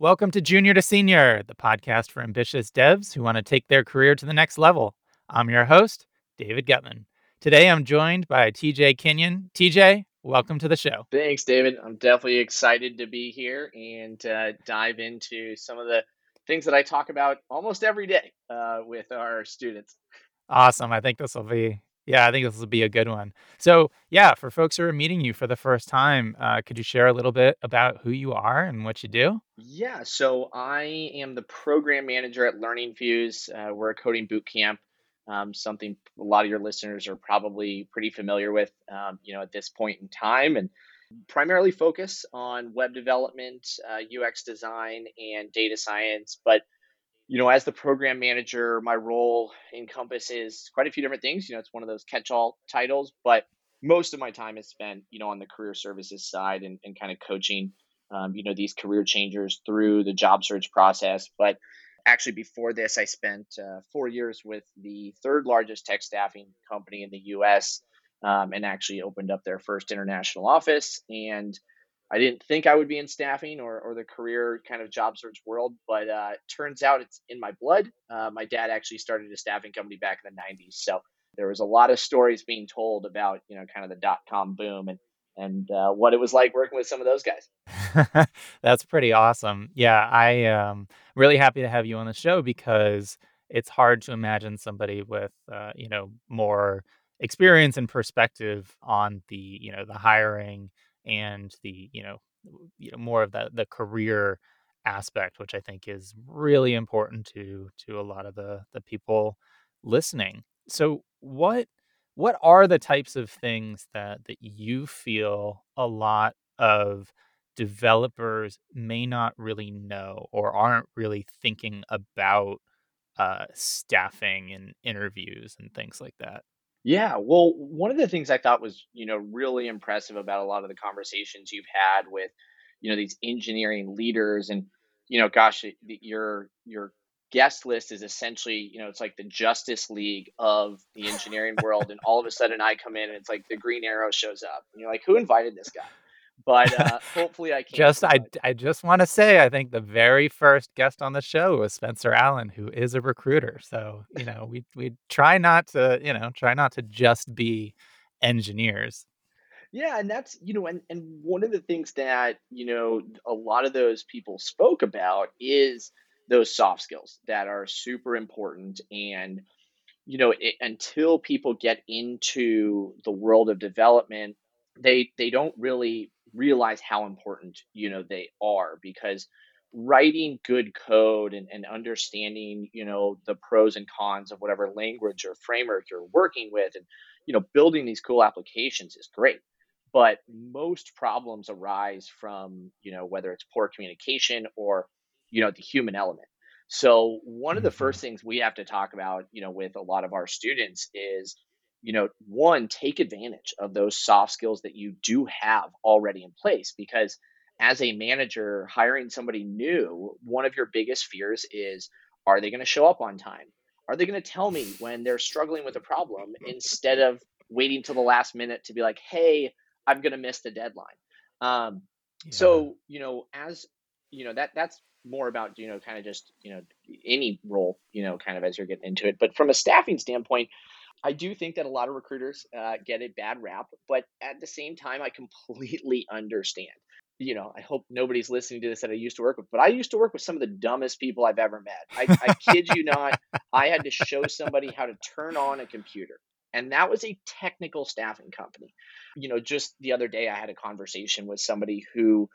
Welcome to Junior to Senior, the podcast for ambitious devs who want to take their career to the next level. I'm your host, David Gutman. Today I'm joined by TJ Kenyon. TJ, welcome to the show. Thanks, David. I'm definitely excited to be here and uh, dive into some of the things that I talk about almost every day uh, with our students. Awesome. I think this will be yeah, I think this will be a good one. So, yeah, for folks who are meeting you for the first time, uh, could you share a little bit about who you are and what you do? Yeah, so I am the program manager at LearningFuze. Uh, we're a coding boot camp, um, something a lot of your listeners are probably pretty familiar with, um, you know, at this point in time, and primarily focus on web development, uh, UX design, and data science, but you know, as the program manager, my role encompasses quite a few different things. You know, it's one of those catch-all titles, but most of my time is spent, you know, on the career services side and, and kind of coaching, um, you know, these career changers through the job search process. But actually, before this, I spent uh, four years with the third largest tech staffing company in the U.S. Um, and actually opened up their first international office and I didn't think I would be in staffing or, or the career kind of job search world, but uh, turns out it's in my blood. Uh, my dad actually started a staffing company back in the 90s. So there was a lot of stories being told about, you know, kind of the dot com boom and, and uh, what it was like working with some of those guys. That's pretty awesome. Yeah, I am um, really happy to have you on the show because it's hard to imagine somebody with, uh, you know, more experience and perspective on the, you know, the hiring and the you know you know more of the the career aspect which i think is really important to to a lot of the the people listening. So what what are the types of things that that you feel a lot of developers may not really know or aren't really thinking about uh, staffing and interviews and things like that Yeah, well, one of the things I thought was, you know, really impressive about a lot of the conversations you've had with, you know, these engineering leaders and, you know, gosh, your your guest list is essentially, you know, it's like the Justice League of the engineering world, and all of a sudden I come in and it's like the Green Arrow shows up, and you're like, who invited this guy? But uh, hopefully I came Just. I I just wanna say, I think the very first guest on the show was Spencer Allen, who is a recruiter. So, you know, we we try not to, you know, try not to just be engineers. Yeah, and that's, you know, and and one of the things that, you know, a lot of those people spoke about is those soft skills that are super important and you know, it, until people get into the world of development, they they don't really realize how important, you know, they are because writing good code and, and understanding, you know, the pros and cons of whatever language or framework you're working with and, you know, building these cool applications is great but most problems arise from you know whether it's poor communication or you know the human element so one of the Mhm. first things we have to talk about you know with a lot of our students is you know one take advantage of those soft skills that you do have already in place because as a manager hiring somebody new one of your biggest fears is are they going to show up on time are they going to tell me when they're struggling with a problem instead of waiting till the last minute to be like hey I'm gonna miss the deadline. Um, Yeah. so you know, as you know, that that's more about you know, kind of just you know, any role, you know, kind of as you're getting into it. But from a staffing standpoint, I do think that a lot of recruiters uh, get a bad rap, but at the same time, I completely understand. You know, I hope nobody's listening to this that I used to work with, but I used to work with some of the dumbest people I've ever met. I, I kid you not, I had to show somebody how to turn on a computer. And that was a technical staffing company. You know, just the other day, I had a conversation with somebody who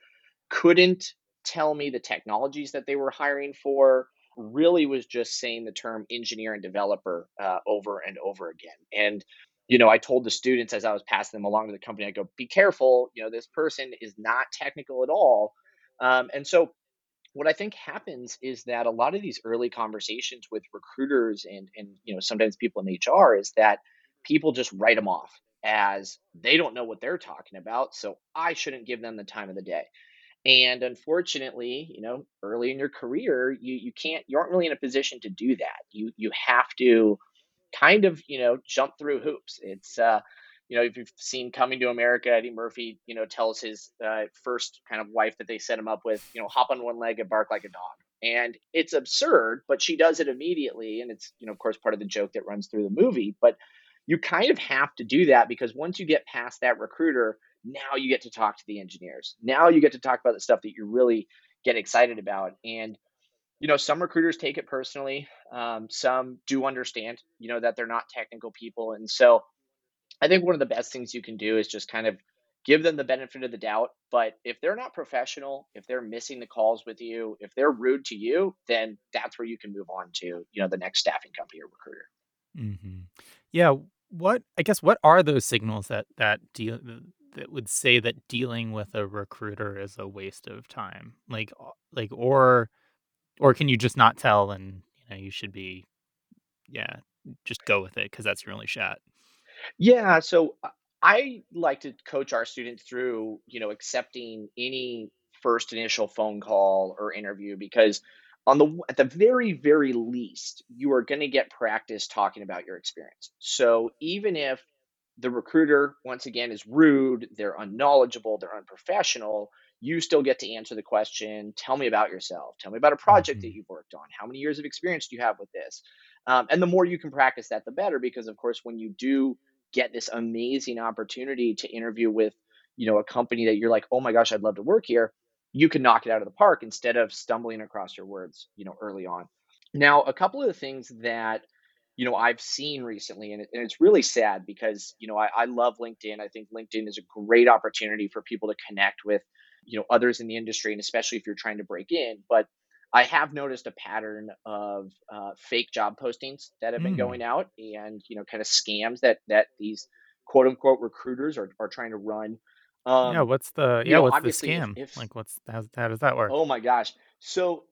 couldn't tell me the technologies that they were hiring for really was just saying the term engineer and developer uh, over and over again. And you know i told the students as i was passing them along to the company i go be careful you know this person is not technical at all. Um, and so what i think happens is that a lot of these early conversations with recruiters and and you know sometimes people in hr is that people just write them off as they don't know what they're talking about so i shouldn't give them the time of the day and unfortunately, you know, early in your career, you you can't you aren't really in a position to do that. You you have to kind of, you know, jump through hoops. It's uh you know, if you've seen Coming to America, Eddie Murphy, you know, tells his uh, first kind of wife that they set him up with, you know, hop on one leg and bark like a dog. And it's absurd, but she does it immediately. And it's, you know, of course, part of the joke that runs through the movie. But you kind of have to do that because once you get past that recruiter, now you get to talk to the engineers. Now you get to talk about the stuff that you really get excited about. And you know, some recruiters take it personally. Um, some do understand, you know, that they're not technical people, and so I think one of the best things you can do is just kind of give them the benefit of the doubt. But if they're not professional, if they're missing the calls with you, if they're rude to you, then that's where you can move on to, you know, the next staffing company or recruiter. hmm Yeah. What I guess what are those signals that that deal that would say that dealing with a recruiter is a waste of time? Like, like, or or can you just not tell and you know you should be yeah just go with it because that's your only shot. Yeah, so uh, I like to coach our students through, you know, accepting any first initial phone call or interview because on the at the very very least, you are going to get practice talking about your experience. So even if the recruiter once again is rude, they're unknowledgeable, they're unprofessional, you still get to answer the question, tell me about yourself. Tell me about a project that hmm you've worked on. How many years of experience do you have with this? Um, and the more you can practice that, the better, because of course, when you do get this amazing opportunity to interview with, you know, a company that you're like, oh my gosh, I'd love to work here, you can knock it out of the park instead of stumbling across your words, you know, early on. Now, a couple of the things that you know I've seen recently, and, it, and it's really sad because you know I, I love LinkedIn. I think LinkedIn is a great opportunity for people to connect with you know others in the industry, and especially if you're trying to break in. But I have noticed a pattern of uh, fake job postings that have been Mm. going out, and you know kind of scams that that these quote unquote recruiters are, are trying to run. Yeah. Um, What's the you yeah? know, What's the if scam? if Like, what's how how does that work? oh my gosh, so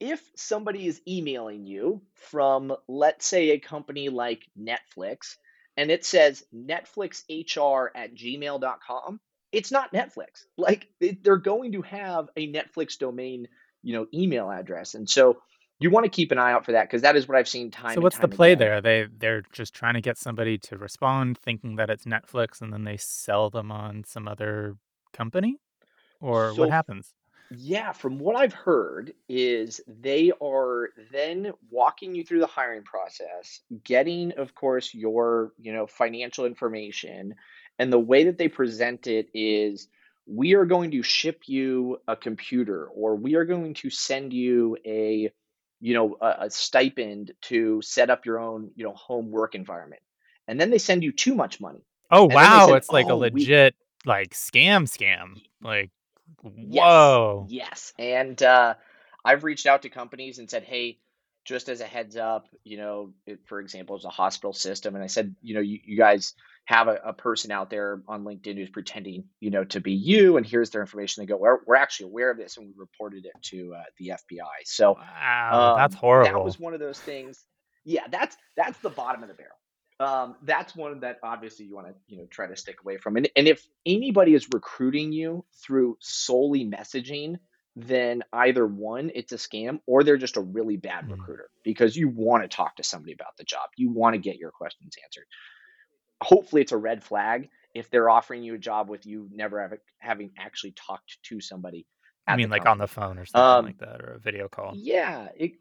if somebody is emailing you from, let's say, a company like Netflix, and it says netflixhr at gmail dot com, it's not Netflix. Like they're going to have a Netflix domain, you know, email address. And so you want to keep an eye out for that because that is what I've seen So time and what's the play again. there? They they're just trying to get somebody to respond, thinking that it's Netflix, and then they sell them on some other company, or what happens? Yeah, from what I've heard is they are then walking you through the hiring process, getting, of course, your, you know, financial information. And the way that they present it is we are going to ship you a computer or we are going to send you a, you know, a, a stipend to set up your own, you know, home work environment. And then they send you too much money. Oh And then they wow, said, it's like a "Oh, we legit like scam scam. Like, whoa. yes, and, uh, I've reached out to companies and said, "Hey, just as a heads up, you know, it, for example, it's a hospital system," and I said, "You know, you, you guys have a, a person out there on LinkedIn who's pretending, you know, to be you, and here's their information." They go, "We're we're actually aware of this, and we reported it to uh, the FBI." So Wow, that's horrible. that was one of those things. Yeah, that's that's the bottom of the barrel. Um, that's one that obviously you want to you know try to stick away from. And and if anybody is recruiting you through solely messaging, then either one, it's a scam, or they're just a really bad Mm. recruiter because you want to talk to somebody about the job. You want to get your questions answered. Hopefully, it's a red flag if they're offering you a job with you never have, having actually talked to somebody I mean like on the phone or something Um, like that, or a video call? yeah, it,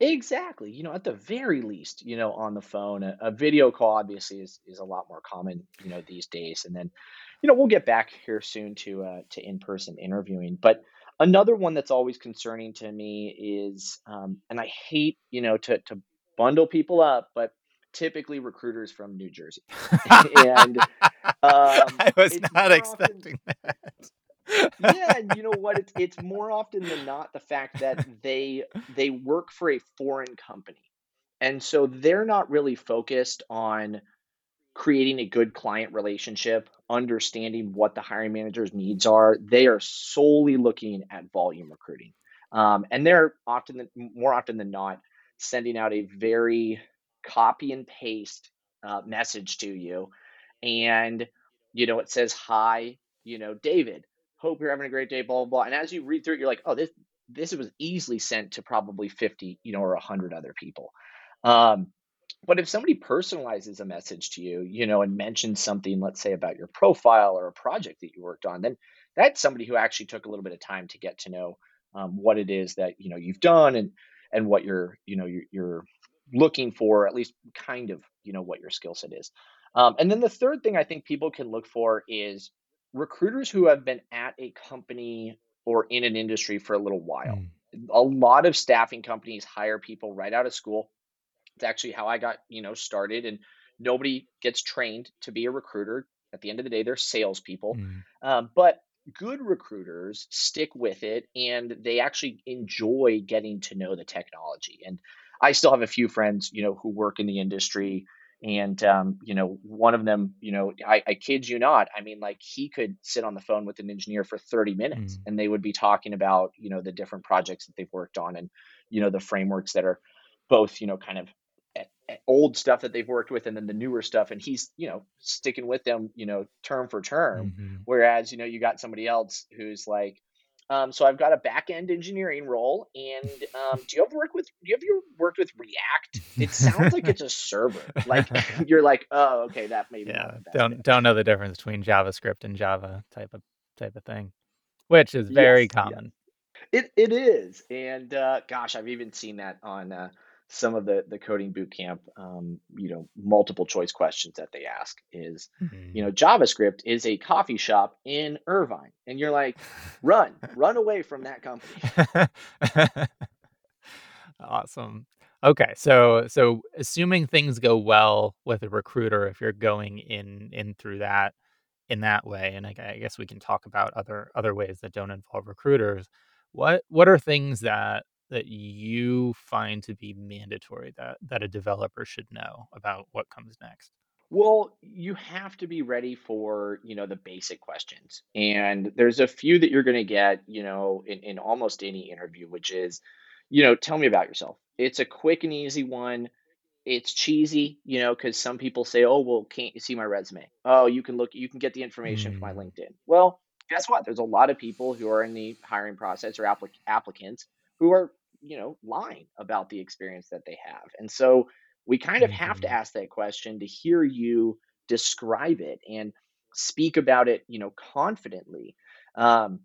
exactly. You know, at the very least, you know, on the phone, a, a video call obviously is is a lot more common, you know, these days. And then, you know, we'll get back here soon to uh, to in person interviewing. But another one that's always concerning to me is, um, and I hate, you know, to to bundle people up, but typically recruiters from New Jersey, and um, I was not more often expecting that. Yeah, and you know what? It's it's more often than not the fact that they they work for a foreign company. And so they're not really focused on creating a good client relationship, understanding what the hiring manager's needs are. They are solely looking at volume recruiting. Um, and they're often more often than not sending out a very copy and paste uh, message to you and you know it says hi you know david hope you're having a great day blah blah blah and as you read through it you're like oh this this was easily sent to probably 50 you know or 100 other people um But if somebody personalizes a message to you, you know, and mentions something, let's say about your profile or a project that you worked on, then that's somebody who actually took a little bit of time to get to know um, what it is that you know you've done and and what you're you know you're, you're looking for, at least kind of you know what your skill set is. Um, and then the third thing I think people can look for is recruiters who have been at a company or in an industry for a little while. Mm, A lot of staffing companies hire people right out of school it's actually how I got, you know, started. And nobody gets trained to be a recruiter. At the end of the day, they're salespeople. mm, Um, but good recruiters stick with it and they actually enjoy getting to know the technology. And I still have a few friends, you know, who work in the industry. And um, you know, one of them, you know, I, I kid you not. I mean, like he could sit on the phone with an engineer for 30 minutes, mm, and they would be talking about, you know, the different projects that they've worked on, and you know, the frameworks that are both, you know, kind of old stuff that they've worked with and then the newer stuff and he's you know sticking with them you know term for term mhm. whereas you know you got somebody else who's like um, so I've got a back end engineering role, and um, do you ever work with? Do you ever worked with React? It sounds like it's a server. Like you're like, oh, okay, that maybe Yeah, don't fit. don't know the difference between JavaScript and Java type of type of thing, which is very Yes, common. It it is, and, uh, gosh, I've even seen that on, uh, some of the the coding bootcamp um, you know, multiple choice questions that they ask is, you Mhm. know, "JavaScript is a coffee shop in Irvine," and you're like, "Run, run away from that company." Awesome. Okay, so so assuming things go well with a recruiter, if you're going in in through that in that way, and I, I guess we can talk about other other ways that don't involve recruiters. What what are things that that you find to be mandatory that that a developer should know about what comes next? Well, you have to be ready for, you know, the basic questions, and there's a few that you're gonna get, you know, in in almost any interview, which is, you know, "Tell me about yourself." It's a quick and easy one It's cheesy, you know, because some people say, "Oh, well, can't you see my resume?" "Oh, you can look you can get the information from my Mm, LinkedIn." Well, guess what? There's a lot of people who are in the hiring process or applic applicants who are, you know, lying about the experience that they have. And so we kind of have to mhm, ask that question to hear you describe it and speak about it, you know, confidently. Um,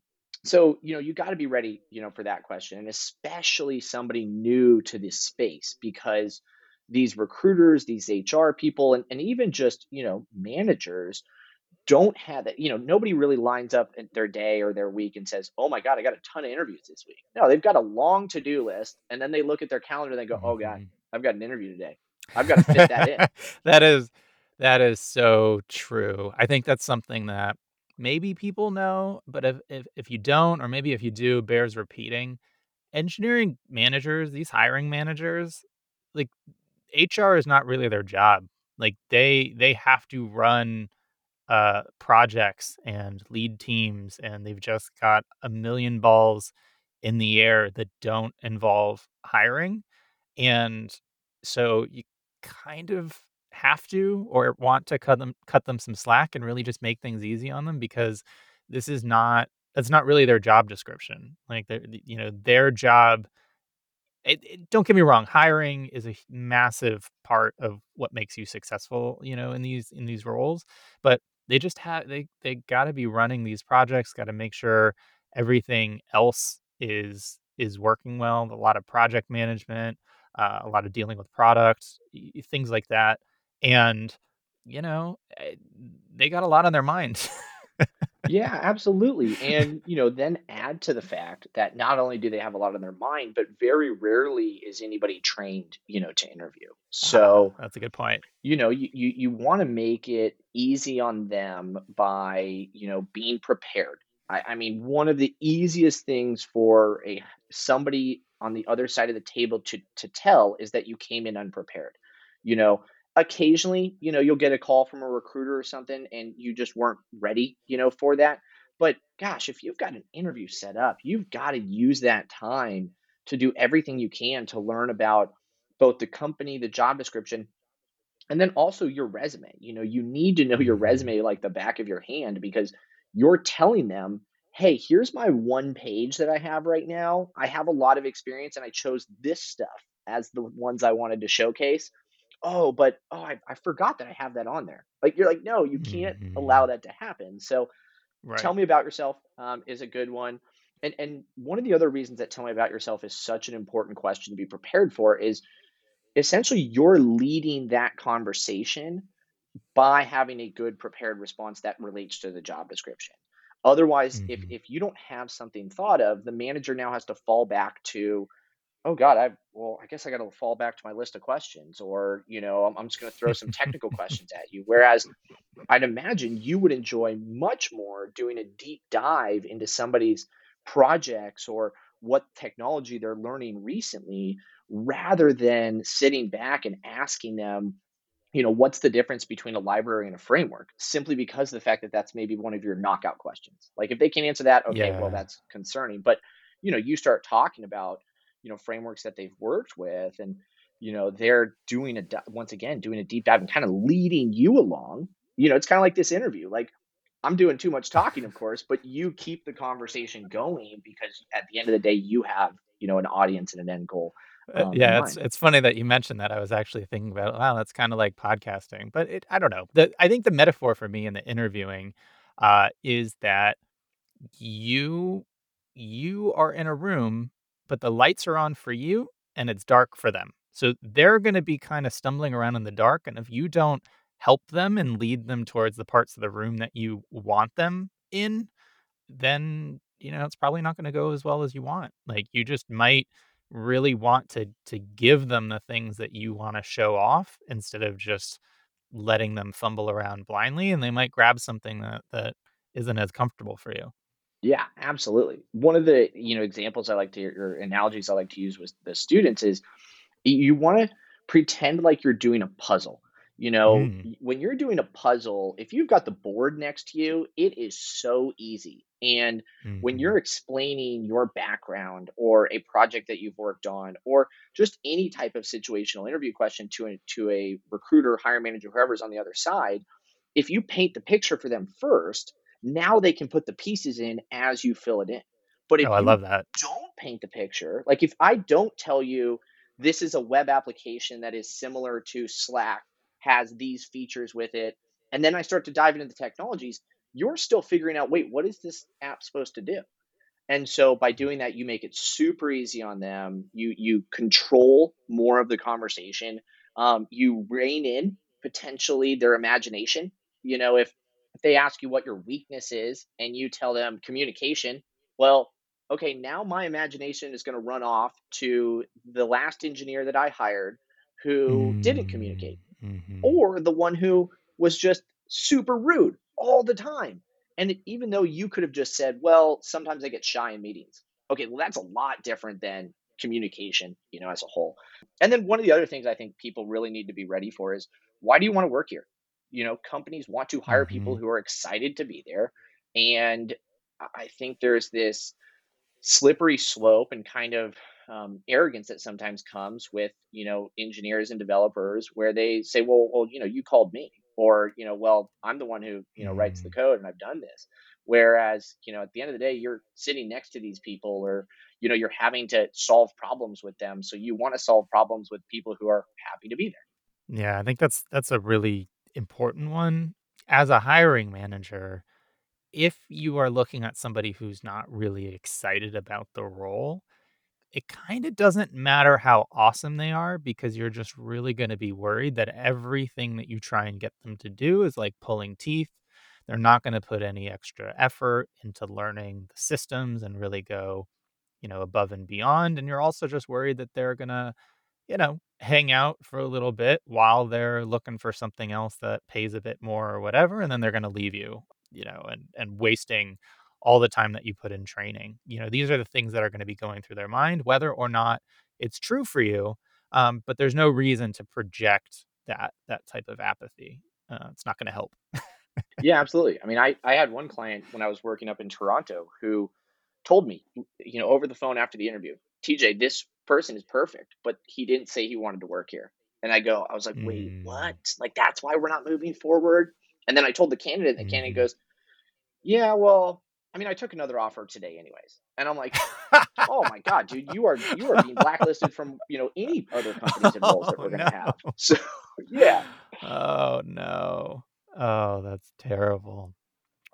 so, you know, you got to be ready, you know, for that question, and especially somebody new to this space because these recruiters, these HR people, and, and even just, you know, managers don't have it. You know, nobody really lines up their day or their week and says, oh my God, I got a ton of interviews this week. No, they've got a long to do list. And then they look at their calendar and they go, oh God, mhm. I've got an interview today. I've got to fit that in. That is that is so true. I think that's something that maybe people know, but if if if you don't, or maybe if you do, bears repeating. Engineering managers, these hiring managers, like, HR is not really their job. Like, they they have to run, uh, projects and lead teams, and they've just got a million balls in the air that don't involve hiring. And so you kind of have to or want to cut them cut them some slack and really just make things easy on them because this is not that's not really their job description. Like they you know, their job it, it- don't get me wrong, hiring is a massive part of what makes you successful, you know, in these in these roles, but they just have they they got to be running these projects, got to make sure everything else is is working well, a lot of project management, uh, a lot of dealing with products, things like that. And you know, eh, they got a lot on their minds. Yeah, absolutely. And, you know, then add to the fact that not only do they have a lot on their mind, but very rarely is anybody trained, you know, to interview. ah, So, that's a good point. you know, you you, you want to make it easy on them by, you know, being prepared. I, I mean, one of the easiest things for a somebody on the other side of the table to to tell is that you came in unprepared. You know, occasionally, you know, you'll get a call from a recruiter or something and you just weren't ready, you know, for that. But gosh, if you've got an interview set up, you've got to use that time to do everything you can to learn about both the company, the job description, and then also your resume. You know, you need to know your hmm resume like the back of your hand because you're telling them, hey, here's my one page that I have right now. I have a lot of experience and I chose this stuff as the ones I wanted to showcase. "Oh, but oh, I I forgot that I have that on there." Like, you're like, "No, you can't allow Mhm. that to happen." So, "Tell me about yourself," um, is a good one. And and one of the other reasons that "Tell me about yourself" is such an important question to be prepared for is, essentially, you're leading that conversation by having a good prepared response that relates to the job description. Otherwise, if Mhm. if you don't have something thought of, the manager now has to fall back to, "Oh god, I well, I guess I gotta fall back to my list of questions," or, you know, "I'm I'm just gonna throw some technical questions at you." Whereas, I'd imagine you would enjoy much more doing a deep dive into somebody's projects or what technology they're learning recently, rather than sitting back and asking them, you know, "What's the difference between a library and a framework?" Simply because of the fact that that's maybe one of your knockout questions. Like, if they can't answer that, okay, well, that's concerning. But, you know, you start talking about, you know, frameworks that they've worked with and, you know, they're doing a once again, doing a deep dive and kinda leading you along. You know, it's kinda like this interview. Like, I'm doing too much talking, of course, but you keep the conversation going because at the end of the day, you have, you know, an audience and an end goal, Uh, um, yeah, it's it's funny that you mentioned that, I was actually thinking about, wow, that's kinda like podcasting, but it I don't know. The I think the metaphor for me in the interviewing, uh, is that you you are in a room, but the lights are on for you, and it's dark for them. So, they're gonna be kinda stumbling around in the dark, and if you don't help them and lead them towards the parts of the room that you want them in, then, you know, it's probably not gonna go as well as you want. Like, you just might really want to to give them the things that you wanna show off instead of just letting them fumble around blindly, and they might grab something that that isn't as comfortable for you. Yeah, absolutely. One of the, you know, examples I like to or analogies I like to use with the students is you wanna pretend like you're doing a puzzle. You know, Mm. when you're doing a puzzle, if you've got the board next to you, it is so easy. And when Mhm. you're explaining your background or a project that you've worked on or just any type of situational interview question to a to a recruiter, hiring manager, whoever's on the other side, if you paint the picture for them first, now they can put the pieces in as you fill it in. But Oh, if I you love that. don't paint the picture, like, if I don't tell you this is a web application that is similar to Slack, has these features with it, and then I start to dive into the technologies, you're still figuring out, "Wait, what is this app supposed to do?" And so by doing that, you make it super easy on them. You you control more of the conversation. Um, you rein in, potentially, their imagination. You know, if they ask you what your weakness is and you tell them "communication," well, okay, now my imagination is gonna run off to the last engineer that I hired who didn't Mm. communicate, Mhm. or the one who was just super rude all the time. And even though you could have just said, "Well, sometimes I get shy in meetings." Okay, well, that's a lot different than communication, you know, as a whole. And then one of the other things I think people really need to be ready for is, why do you wanna work here? You know, companies want to hire people Mhm. who are excited to be there, and I think there's this slippery slope and kind of, um, arrogance that sometimes comes with, you know, engineers and developers where they say, "Well well, you know, you called me," or, you know, "Well, I'm the one who, you know, writes the Mm. code and I've done this." Whereas, you know, at the end of the day, you're sitting next to these people or, you know, you're having to solve problems with them, so you wanna solve problems with people who are happy to be there. Yeah, I think that's that's a really important one. As a hiring manager, if you are looking at somebody who's not really excited about the role, it kinda doesn't matter how awesome they are because you're just really gonna be worried that everything that you try and get them to do is like pulling teeth. They're not gonna put any extra effort into learning the systems and really go, you know, above and beyond, and you're also just worried that they're gonna, you know, hang out for a little bit while they're looking for something else that pays a bit more or whatever, and then they're gonna leave you, you know, and and wasting all the time that you put in training. You know, these are the things that are gonna be going through their mind whether or not it's true for you, um, but there's no reason to project that that type of apathy. Uh, it's not gonna help. Yeah, absolutely. I mean, I I had one client when I was working up in Toronto who told me, you know, over the phone after the interview, "TJ, this person is perfect, but he didn't say he wanted to work here." And I go I was like, "Wait, what? Mm. Like, that's why we're not moving forward?" And then I told the candidate, and the candidate Mhm. goes, "Yeah, well" I mean, I took another offer today anyways. And I'm like, "Oh my god, dude, you are you are being blacklisted from, you know, any other companies and roles that Oh, we're gonna no. have." So, yeah. Oh, no. Oh, that's terrible.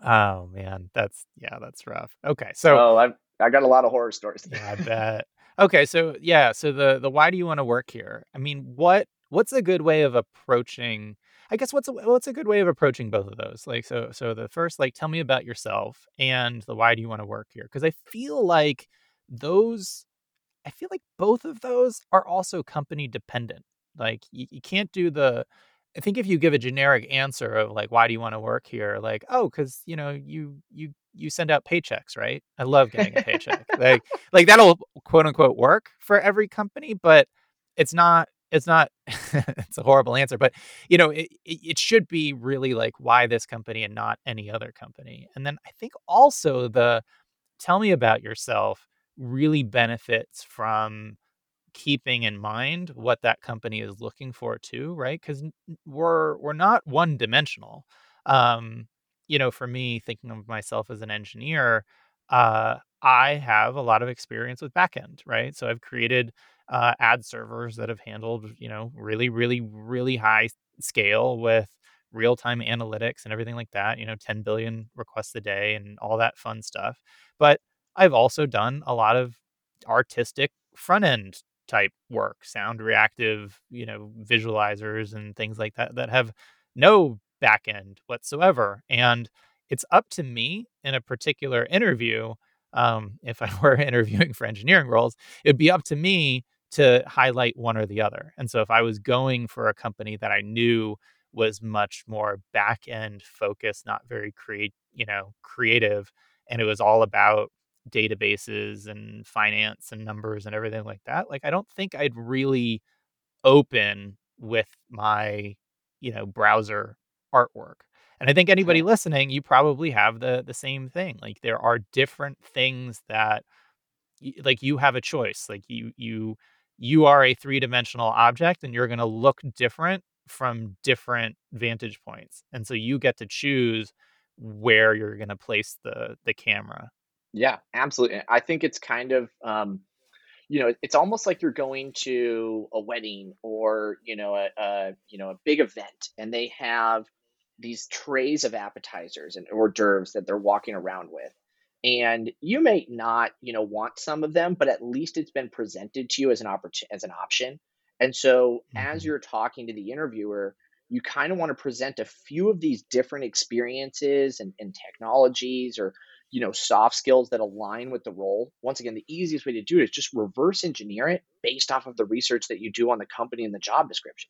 Oh, man. That's yeah, that's rough. Okay, so Oh, I've I got a lot of horror stories. Yeah, I bet. Okay, so yeah, so the the why do you wanna work here? I mean, what what's a good way of approaching I guess what's a what's a good way of approaching both of those? Like, so so the first, like, tell me about yourself and the why do you wanna work here? Because I feel like those I feel like both of those are also company dependent. Like, you you can't do the I think if you give a generic answer of, like, "Why do you wanna work here?" Like, "Oh, because you know, you you you send out paychecks, right? I love getting a paycheck." Like like, that'll quote, unquote, "work" for every company, but it's not it's not it's a horrible answer, but, you know, it it should be really, like, why this company and not any other company. And then I think also the tell me about yourself really benefits from keeping in mind what that company is looking for too, right? 'Cause n n we're we're not one dimensional. Um, you know, for me, thinking of myself as an engineer, uh, I have a lot of experience with backend, right? So I've created, uh, ad servers that have handled, you know, really, really, really high scale with real-time analytics and everything like that, you know, 10,000,000,000 requests a day and all that fun stuff. But I've also done a lot of artistic front-end type work, sound reactive, you know, visualizers and things like that that have no backend whatsoever. And it's up to me in a particular interview, um, if I were interviewing for engineering roles, it'd be up to me to highlight one or the other. And so if I was going for a company that I knew was much more back-end focused, not very create you know, creative, and it was all about databases and finance and numbers and everything like that, like, I don't think I'd really open with my, you know, browser artwork. And I think anybody listening, you probably have the the same thing. Like, there are different things that like, you have a choice. Like, you you you are a three-dimensional object, and you're gonna look different from different vantage points. And so you get to choose where you're gonna place the the camera. Yeah, absolutely. I think it's kind of, um, you know, it's almost like you're going to a wedding or, you know, a a, you know, a big event, and they have these trays of appetizers and hors d'oeuvres that they're walking around with. And you may not, you know, want some of them, but at least it's been presented to you as an opportunity as an option. And so as Mhm. you're talking to the interviewer, you kinda wanna present a few of these different experiences and and technologies or, you know, soft skills that align with the role. Once again, the easiest way to do it is just reverse engineer it based off of the research that you do on the company and the job description.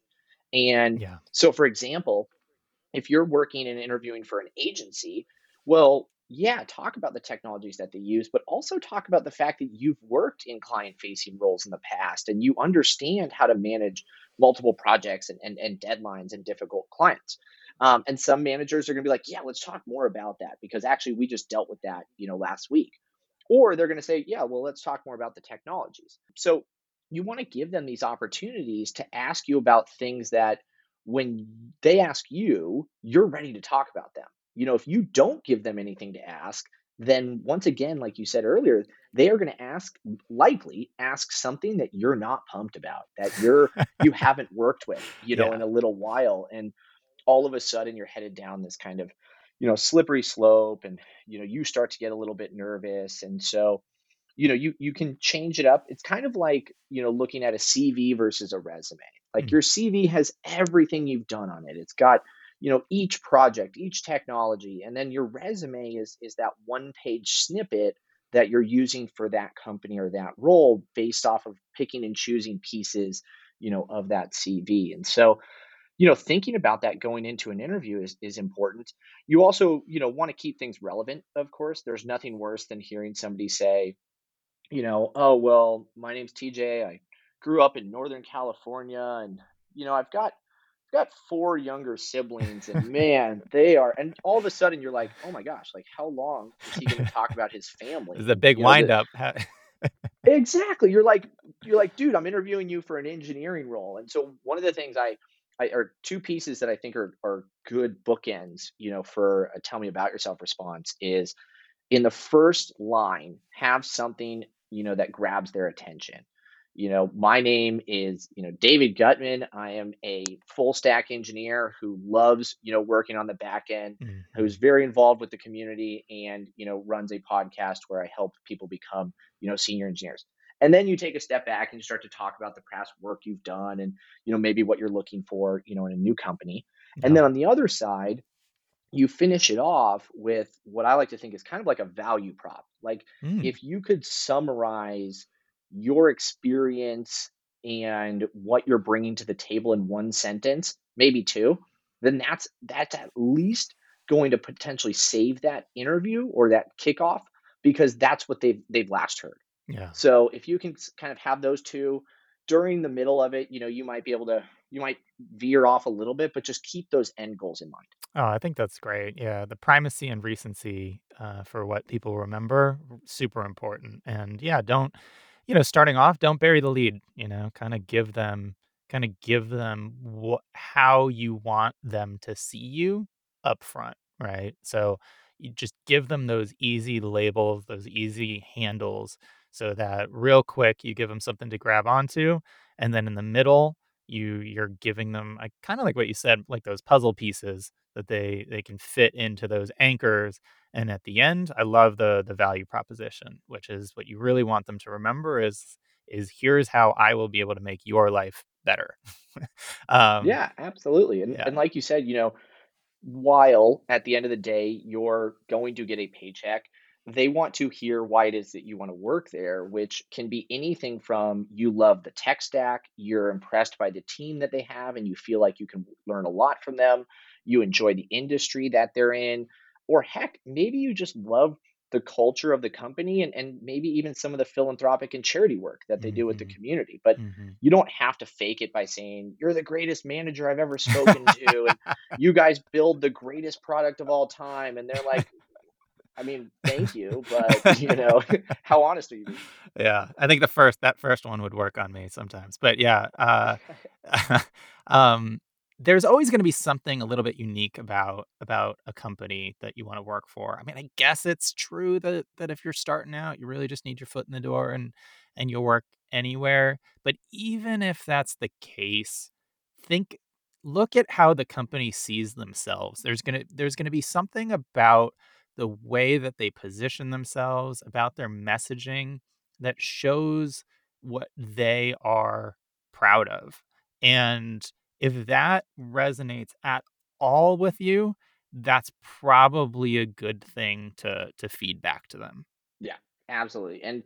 And Yeah. so, for example, if you're working and interviewing for an agency, well, yeah, talk about the technologies that they use, but also talk about the fact that you've worked in client-facing roles in the past, and you understand how to manage multiple projects and and and deadlines and difficult clients. Um, and some managers are gonna be like, "Yeah, let's talk more about that because actually we just dealt with that, you know, last week." Or they're gonna say, "Yeah, well, let's talk more about the technologies." So, you wanna give them these opportunities to ask you about things that when they ask you, you're ready to talk about them. You know, if you don't give them anything to ask, then once again, like you said earlier, they are gonna ask likely ask something that you're not pumped about, that you're you haven't worked with, you know, in a little while, and all of a sudden you're headed down this kind of, you know, slippery slope and, you know, you start to get a little bit nervous. And so, you know, you you can change it up. It's kind of like, you know, looking at a CV versus a resume. Like, Mm. your CV has everything you've done on it. It's got, you know, each project, each technology, and then your resume is is that one-page snippet that you're using for that company or that role based off of picking and choosing pieces, you know, of that CV. And so, you know, thinking about that going into an interview is is important. You also, you know, wanna keep things relevant, of course. There's nothing worse than hearing somebody say, you know, "Oh, well, my name's TJ. I grew up in Northern California, and, you know, I've got I've got 4 younger siblings, and man, they are" and all of a sudden you're like, "Oh my gosh, like, how long is he gonna talk about his family? This is a big You know, the up. Exactly. You're like you're like, "Dude, I'm interviewing you for an engineering role." And so one of the things I I or 2 pieces that I think are are good bookends, you know, for a tell me about yourself response is in the first line have something you know that grabs their attention. You know my name is you know david gutman. I am a full stack engineer who loves you know working on the back end who's Mhm. very involved with the community and you know runs a podcast where i help people become you know senior engineers. And then you take a step back and you start to talk about the past work you've done and you know maybe what you're looking for you know in a new company. And then on the other side you finish it off with what I like to think is kind of like a value prop. Like Mm. if you could summarize your experience and what you're bringing to the table in one sentence, maybe two, then that's that's at least going to potentially save that interview or that kickoff because that's what they've they've last heard. Yeah. So if you can kind of have those two during the middle of it, you know, you might be able to you might veer off a little bit, but just keep those end goals in mind. Oh, I think that's great. Yeah, the primacy and recency uh, for what people remember, super important. And yeah, don't you know, starting off, don't bury the lead. You know, kind of give them, kind of give them what how you want them to see you up front, right? So you just give them those easy labels, those easy handles, so that real quick you give them something to grab onto, and then in the middle you you're giving them I kind of like what you said, like those puzzle pieces that they they can fit into those anchors. And at the end, I love the the value proposition, which is what you really want them to remember is is here's how I will be able to make your life better. um, Yeah, absolutely. And yeah. and like you said, you know, while at the end of the day you're going to get a paycheck, they want to hear why it is that you want to work there, which can be anything from you love the tech stack, you're impressed by the team that they have, and you feel like you can learn a lot from them, you enjoy the industry that they're in, or heck, maybe you just love the culture of the company and, and maybe even some of the philanthropic and charity work that they do with the hmm community. But hmm you don't have to fake it by saying, you're the greatest manager I've ever spoken to. And you guys build the greatest product of all time. And they're like, I mean, thank you, but you know, how honest are you? Yeah, I think the first that first one would work on me sometimes, but yeah, uh, um, there's always gonna be something a little bit unique about about a company that you wanna work for. I mean, I guess it's true that that if you're starting out, you really just need your foot in the door and and you'll work anywhere, but even if that's the case, think look at how the company sees themselves. There's gonna there's gonna be something about the way that they position themselves, about their messaging that shows what they are proud of. And if that resonates at all with you, that's probably a good thing to to feed back to them. Yeah, absolutely. And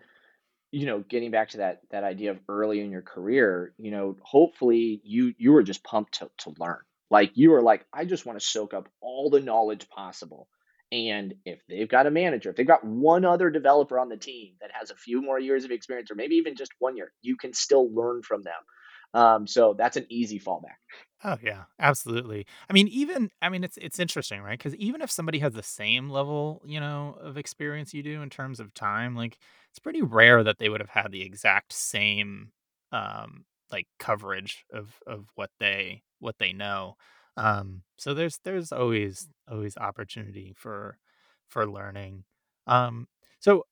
you know, getting back to that that idea of early in your career, you know, hopefully you you were just pumped to to learn. Like you were like, I just want to soak up all the knowledge possible. And if they've got a manager, if they've got one other developer on the team that has a few more years of experience, or maybe even just one year, you can still learn from them. Um, so that's an easy fallback. Oh yeah, absolutely. I mean, even I mean, it's it's interesting, right? Because even if somebody has the same level, you know, of experience you do in terms of time, like it's pretty rare that they would have had the exact same, um, like coverage of of what they what they know. Um, so there's there's always always opportunity for for learning. Um, so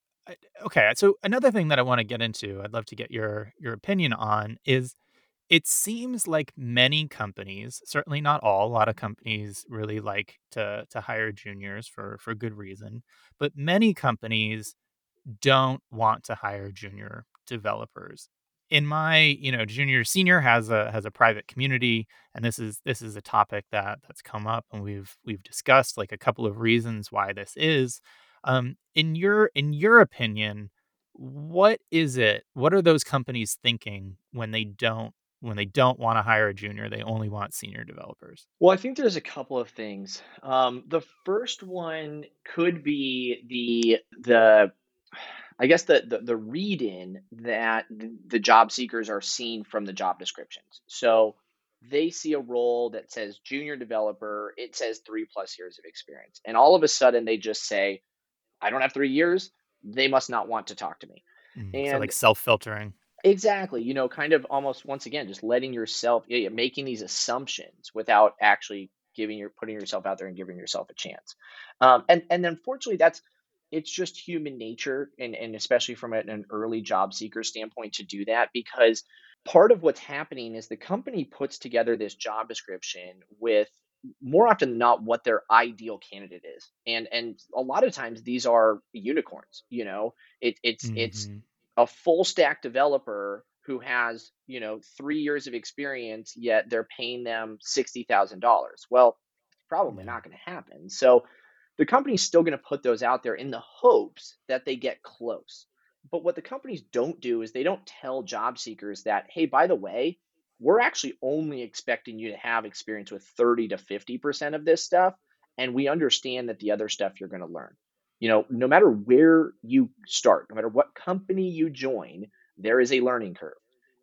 okay, so another thing that I want to get into, I'd love to get your your opinion on is it seems like many companies, certainly not all, a lot of companies really like to to hire juniors for for good reason, but many companies don't want to hire junior developers. In my, you know, junior senior has a has a private community and this is this is a topic that that's come up and we've we've discussed like a couple of reasons why this is. Um in your in your opinion, what is it? What are those companies thinking when they don't when they don't want to hire a junior, they only want senior developers? Well, I think there's a couple of things. Um, the first one could be the the I guess the the, the read in that the job seekers are seeing from the job descriptions. So they see a role that says junior developer, it says three plus years of experience, and all of a sudden they just say, "I don't have three years." They must not want to talk to me. Mm, so And like self-filtering. Exactly, you know, kind of almost once again, just letting yourself yeah, making these assumptions without actually giving your putting yourself out there and giving yourself a chance. Um, and and unfortunately, that's it's just human nature and and especially from an early job seeker standpoint to do that because part of what's happening is the company puts together this job description with more often than not what their ideal candidate is and and a lot of times these are unicorns you know it, it's it's Mhm. a full stack developer who has you know three years of experience yet they're paying them $60000 well it's probably Yeah. not going to happen so the company's still going to put those out there in the hopes that they get close. But what the companies don't do is they don't tell job seekers that, hey, by the way, we're actually only expecting you to have experience with 30 to 50% of this stuff. And we understand that the other stuff you're going to learn. You know, no matter where you start, no matter what company you join, there is a learning curve.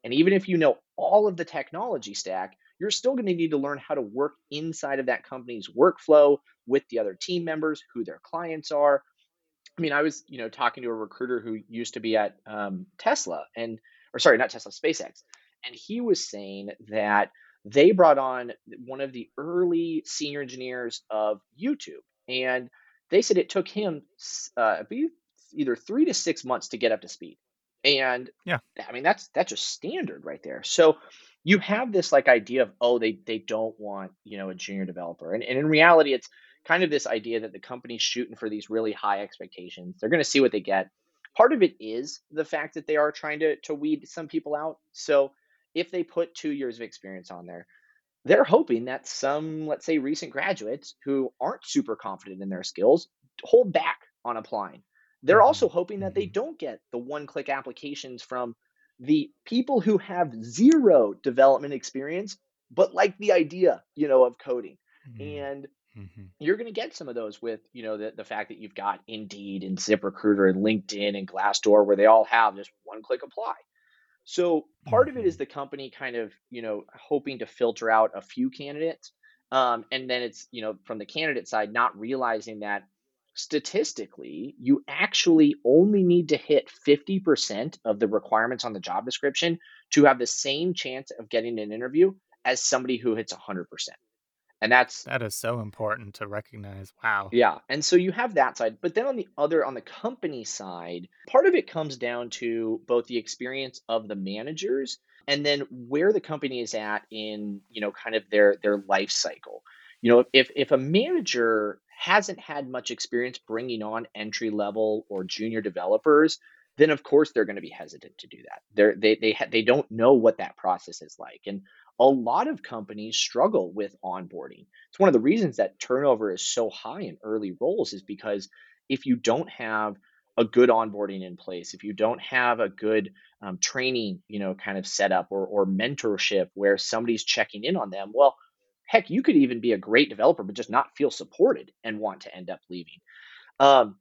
And even if you know all of the technology stack, you're still going to need to learn how to work inside of that company's workflow with the other team members, who their clients are. I mean, I was, you know, talking to a recruiter who used to be at um, Tesla and, or sorry, not Tesla, SpaceX, and he was saying that they brought on one of the early senior engineers of YouTube, and they said it took him, uh, either three to six months to get up to speed, and Yeah. I mean that's that's just standard right there. So you have this like idea of oh they they don't want you know a junior developer, and, and in reality it's kind of this idea that the company's shooting for these really high expectations. They're going to see what they get. Part of it is the fact that they are trying to to weed some people out. So if they put two years of experience on there, they're hoping that some, let's say, recent graduates who aren't super confident in their skills hold back on applying. They're also Mhm. hoping that they Mhm. don't get the one click applications from the people who have zero development experience, but like the idea, you know, of coding. Mm. And Mhm. you're going to get some of those with, you know, the, the fact that you've got Indeed and ZipRecruiter and LinkedIn and Glassdoor where they all have just one click apply. So part of it is Mhm. the company kind of, you know, hoping to filter out a few candidates. Um, and then it's, you know, from the candidate side, not realizing that statistically, you actually only need to hit 50% of the requirements on the job description to have the same chance of getting an interview as somebody who hits 100%. And that's That is so important to recognize. Wow. yeah, and so you have that side, but then on the other on the company side, part of it comes down to both the experience of the managers and then where the company is at in, you know, kind of their their life cycle. You know, if if a manager hasn't had much experience bringing on entry level or junior developers, then of course they're going to be hesitant to do that. They're, they they ha- they don't know what that process is like, and a lot of companies struggle with onboarding it's one of the reasons that turnover is so high in early roles is because if you don't have a good onboarding in place, if you don't have a good um, training, you know, kind of setup or, or mentorship where somebody's checking in on them, well, heck, you could even be a great developer, but just not feel supported and want to end up leaving. Um,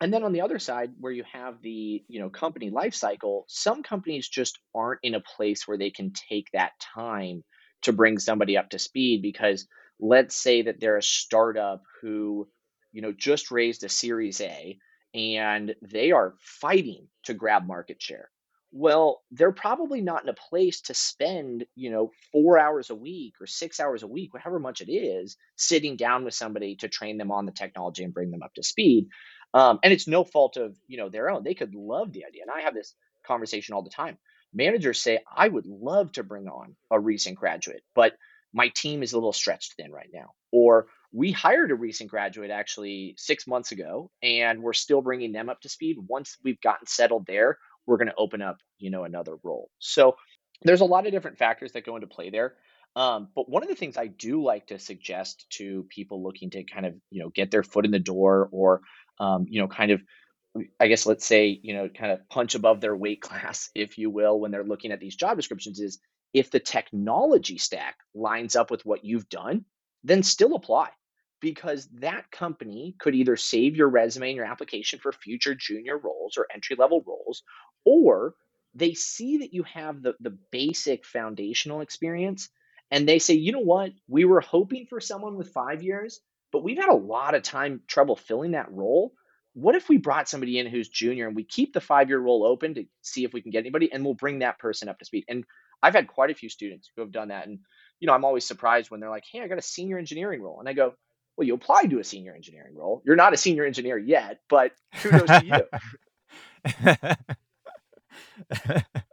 and then on the other side, where you have the you know company life cycle, some companies just aren't in a place where they can take that time to bring somebody up to speed because let's say that they're a startup who you know just raised a series A and they are fighting to grab market share. Well, they're probably not in a place to spend, you know, 4 hours a week or 6 hours a week, however much it is, sitting down with somebody to train them on the technology and bring them up to speed um, and it's no fault of you know their own. They could love the idea, and I have this conversation all the time. Managers say, "I would love to bring on a recent graduate, but my team is a little stretched thin right now." Or we hired a recent graduate actually six months ago, and we're still bringing them up to speed. Once we've gotten settled there, we're going to open up, you know, another role. So there's a lot of different factors that go into play there. Um, but one of the things I do like to suggest to people looking to kind of, you know, get their foot in the door or um, you know, kind of, I guess, let's say, you know, kind of punch above their weight class, if you will, when they're looking at these job descriptions is if the technology stack lines up with what you've done, then still apply because that company could either save your resume and your application for future junior roles or entry level roles, or they see that you have the, the basic foundational experience and they say, you know what, we were hoping for someone with five years, but we've had a lot of time trouble filling that role. What if we brought somebody in who's junior and we keep the five year role open to see if we can get anybody and we'll bring that person up to speed? And I've had quite a few students who have done that. And, you know, I'm always surprised when they're like, hey, I got a senior engineering role. And I go, well, you applied to a senior engineering role. You're not a senior engineer yet, but kudos to you.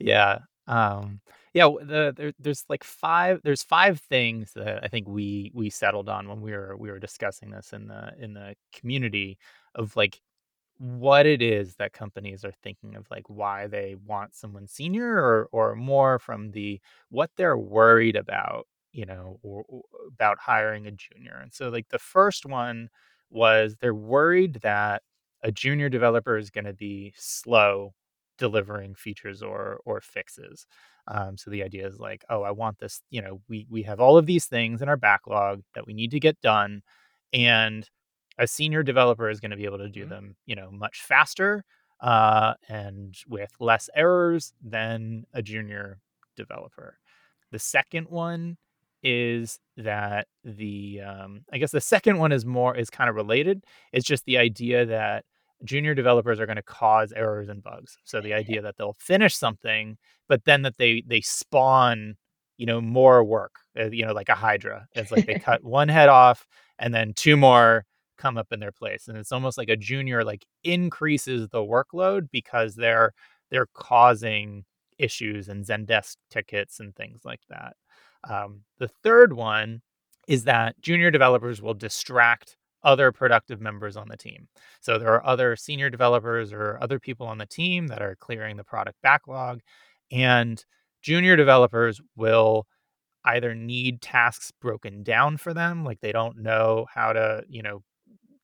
Yeah, um, yeah, the there there's, like, 5 there's 5 things that I think we we settled on when we were we were discussing this in the in the community of, like, what it is that companies are thinking of, like, why they want someone senior or or more from the what they're worried about, you know, or or about hiring a junior, and so, like, the first one was they're worried that a junior developer is gonna be slow delivering features or or fixes. Um, so the idea is like, "Oh, I want this" you know, "We we have all of these things in our backlog that we need to get done, and a senior developer is gonna be able to do Mhm. them, you know, much faster, uh, and with less errors than a junior developer." The second one is that the, um I guess the second one is more is kinda related. It's just the idea that junior developers are gonna cause errors and bugs. So the idea that they'll finish something, but then that they they spawn, you know, more work, uh, you know, like a hydra. It's like they cut 1 head off, and then 2 more come up in their place, and it's almost like a junior, like, increases the workload because they're they're causing issues and Zendesk tickets and things like that. Um, the 3rd one is that junior developers will distract other productive members on the team. So there are other senior developers or other people on the team that are clearing the product backlog, and junior developers will either need tasks broken down for them, like they don't know how to, you know,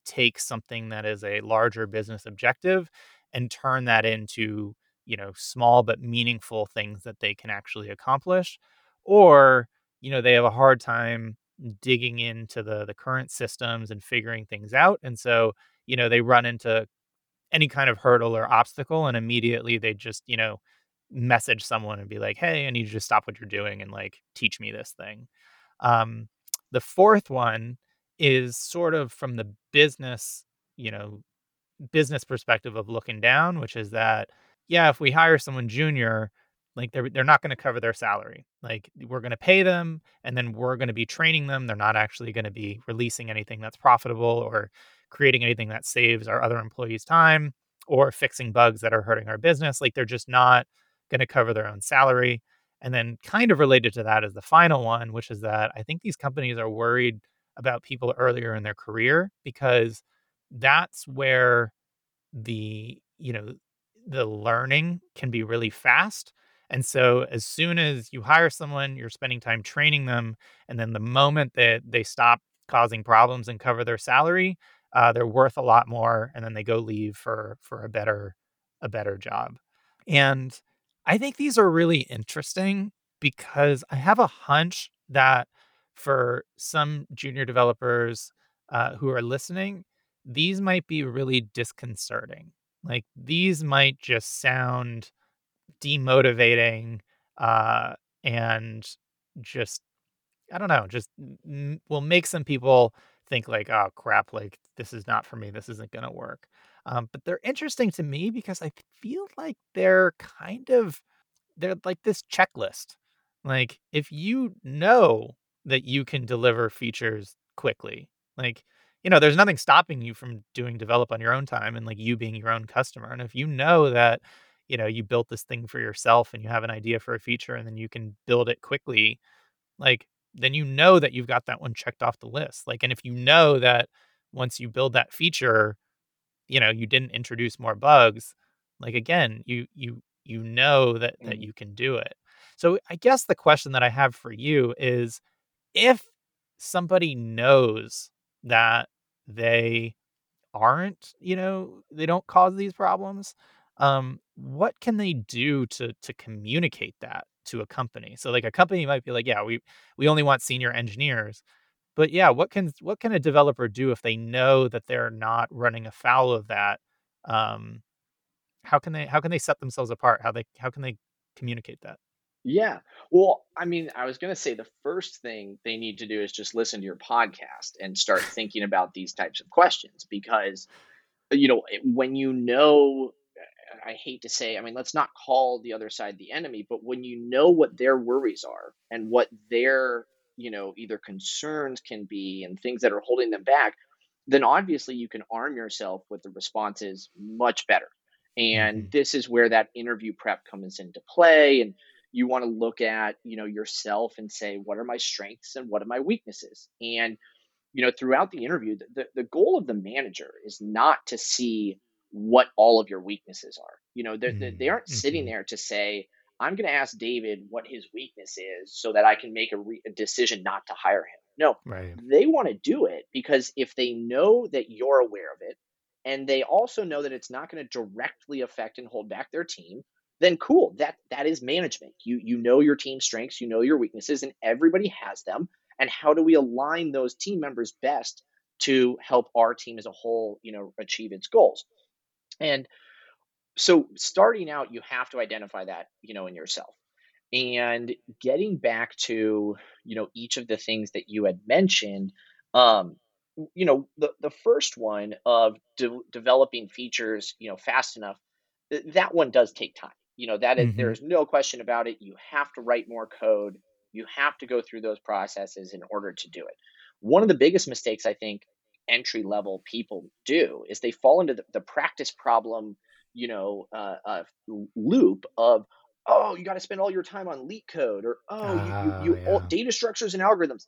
take something that is a larger business objective and turn that into, you know, small but meaningful things that they can actually accomplish, or, you know, they have a hard time digging into the the current systems and figuring things out, and so, you know, they run into any kind of hurdle or obstacle, and immediately they just, you know, message someone and be like, "Hey, I need you to stop what you're doing and, like, teach me this thing." Um, the 4th one is sort of from the business, you know, business perspective of looking down, which is that, yeah, if we hire someone junior, like, they're they're not gonna cover their salary. Like, we're gonna pay them, and then we're gonna be training them. They're not actually gonna be releasing anything that's profitable or creating anything that saves our other employees time or fixing bugs that are hurting our business. Like, they're just not gonna cover their own salary. And then kind of related to that is the final one, which is that I think these companies are worried about people earlier in their career because that's where the, you know, the learning can be really fast. And so as soon as you hire someone, you're spending time training them, and then the moment that they stop causing problems and cover their salary, uh, they're worth a lot more, and then they go leave for for a better a better job. And I think these are really interesting because I have a hunch that for some junior developers, uh, who are listening, these might be really disconcerting. Like, these might just sound demotivating, uh, and just I don't know, just m will make some people think like, "Oh, crap, like, this is not for me, this isn't gonna work." Um, but they're interesting to me because I feel like they're kind of they're like this checklist. Like, if you know that you can deliver features quickly, like, you know, there's nothing stopping you from doing develop on your own time and, like, you being your own customer, and if you know that, you know, you built this thing for yourself and you have an idea for a feature and then you can build it quickly, like, then you know that you've got that one checked off the list. Like, and if you know that once you build that feature, you know, you didn't introduce more bugs, like, again, you you you know that that Mhm. you can do it. So, I guess the question that I have for you is, if somebody knows that they aren't, you know, they don't cause these problems, um, what can they do to to communicate that to a company? So, like, a company might be like, "Yeah, we we only want senior engineers." But, yeah, what can what can a developer do if they know that they're not running afoul of that? Um, how can they how can they set themselves apart? How they how can they communicate that? Yeah. Well, I mean, I was gonna say the first thing they need to do is just listen to your podcast and start thinking about these types of questions because, you know, when you know I hate to say, I mean, let's not call the other side the enemy, but when you know what their worries are and what their you know, either concerns can be and things that are holding them back, then obviously you can arm yourself with the responses much better. And Mhm. this is where that interview prep comes into play. And you want to look at, you know, yourself and say, what are my strengths and what are my weaknesses? And you know, throughout the interview, the, the, the goal of the manager is not to see what all of your weaknesses are. You know, they they they Mm, aren't sitting mhm. there to say, I'm going to ask David what his weakness is so that I can make a, re- a decision not to hire him. No, Right. they want to do it because if they know that you're aware of it and they also know that it's not going to directly affect and hold back their team, then cool. That that is management. You you know your team strengths, you know your weaknesses, and everybody has them and how do we align those team members best to help our team as a whole you know achieve its goals and so starting out you have to identify that you know in yourself. And getting back to you know each of the things that you had mentioned um you know the the first one of de- developing features you know fast enough th- that one does take time. You know that is Mhm. there's no question about it. You have to write more code. You have to go through those processes in order to do it. One of the biggest mistakes i think entry level people do is they fall into the, the practice problem you know uh, uh, loop of oh, you got to spend all your time on LeetCode, or oh, you you Oh, you all, yeah. data structures and algorithms.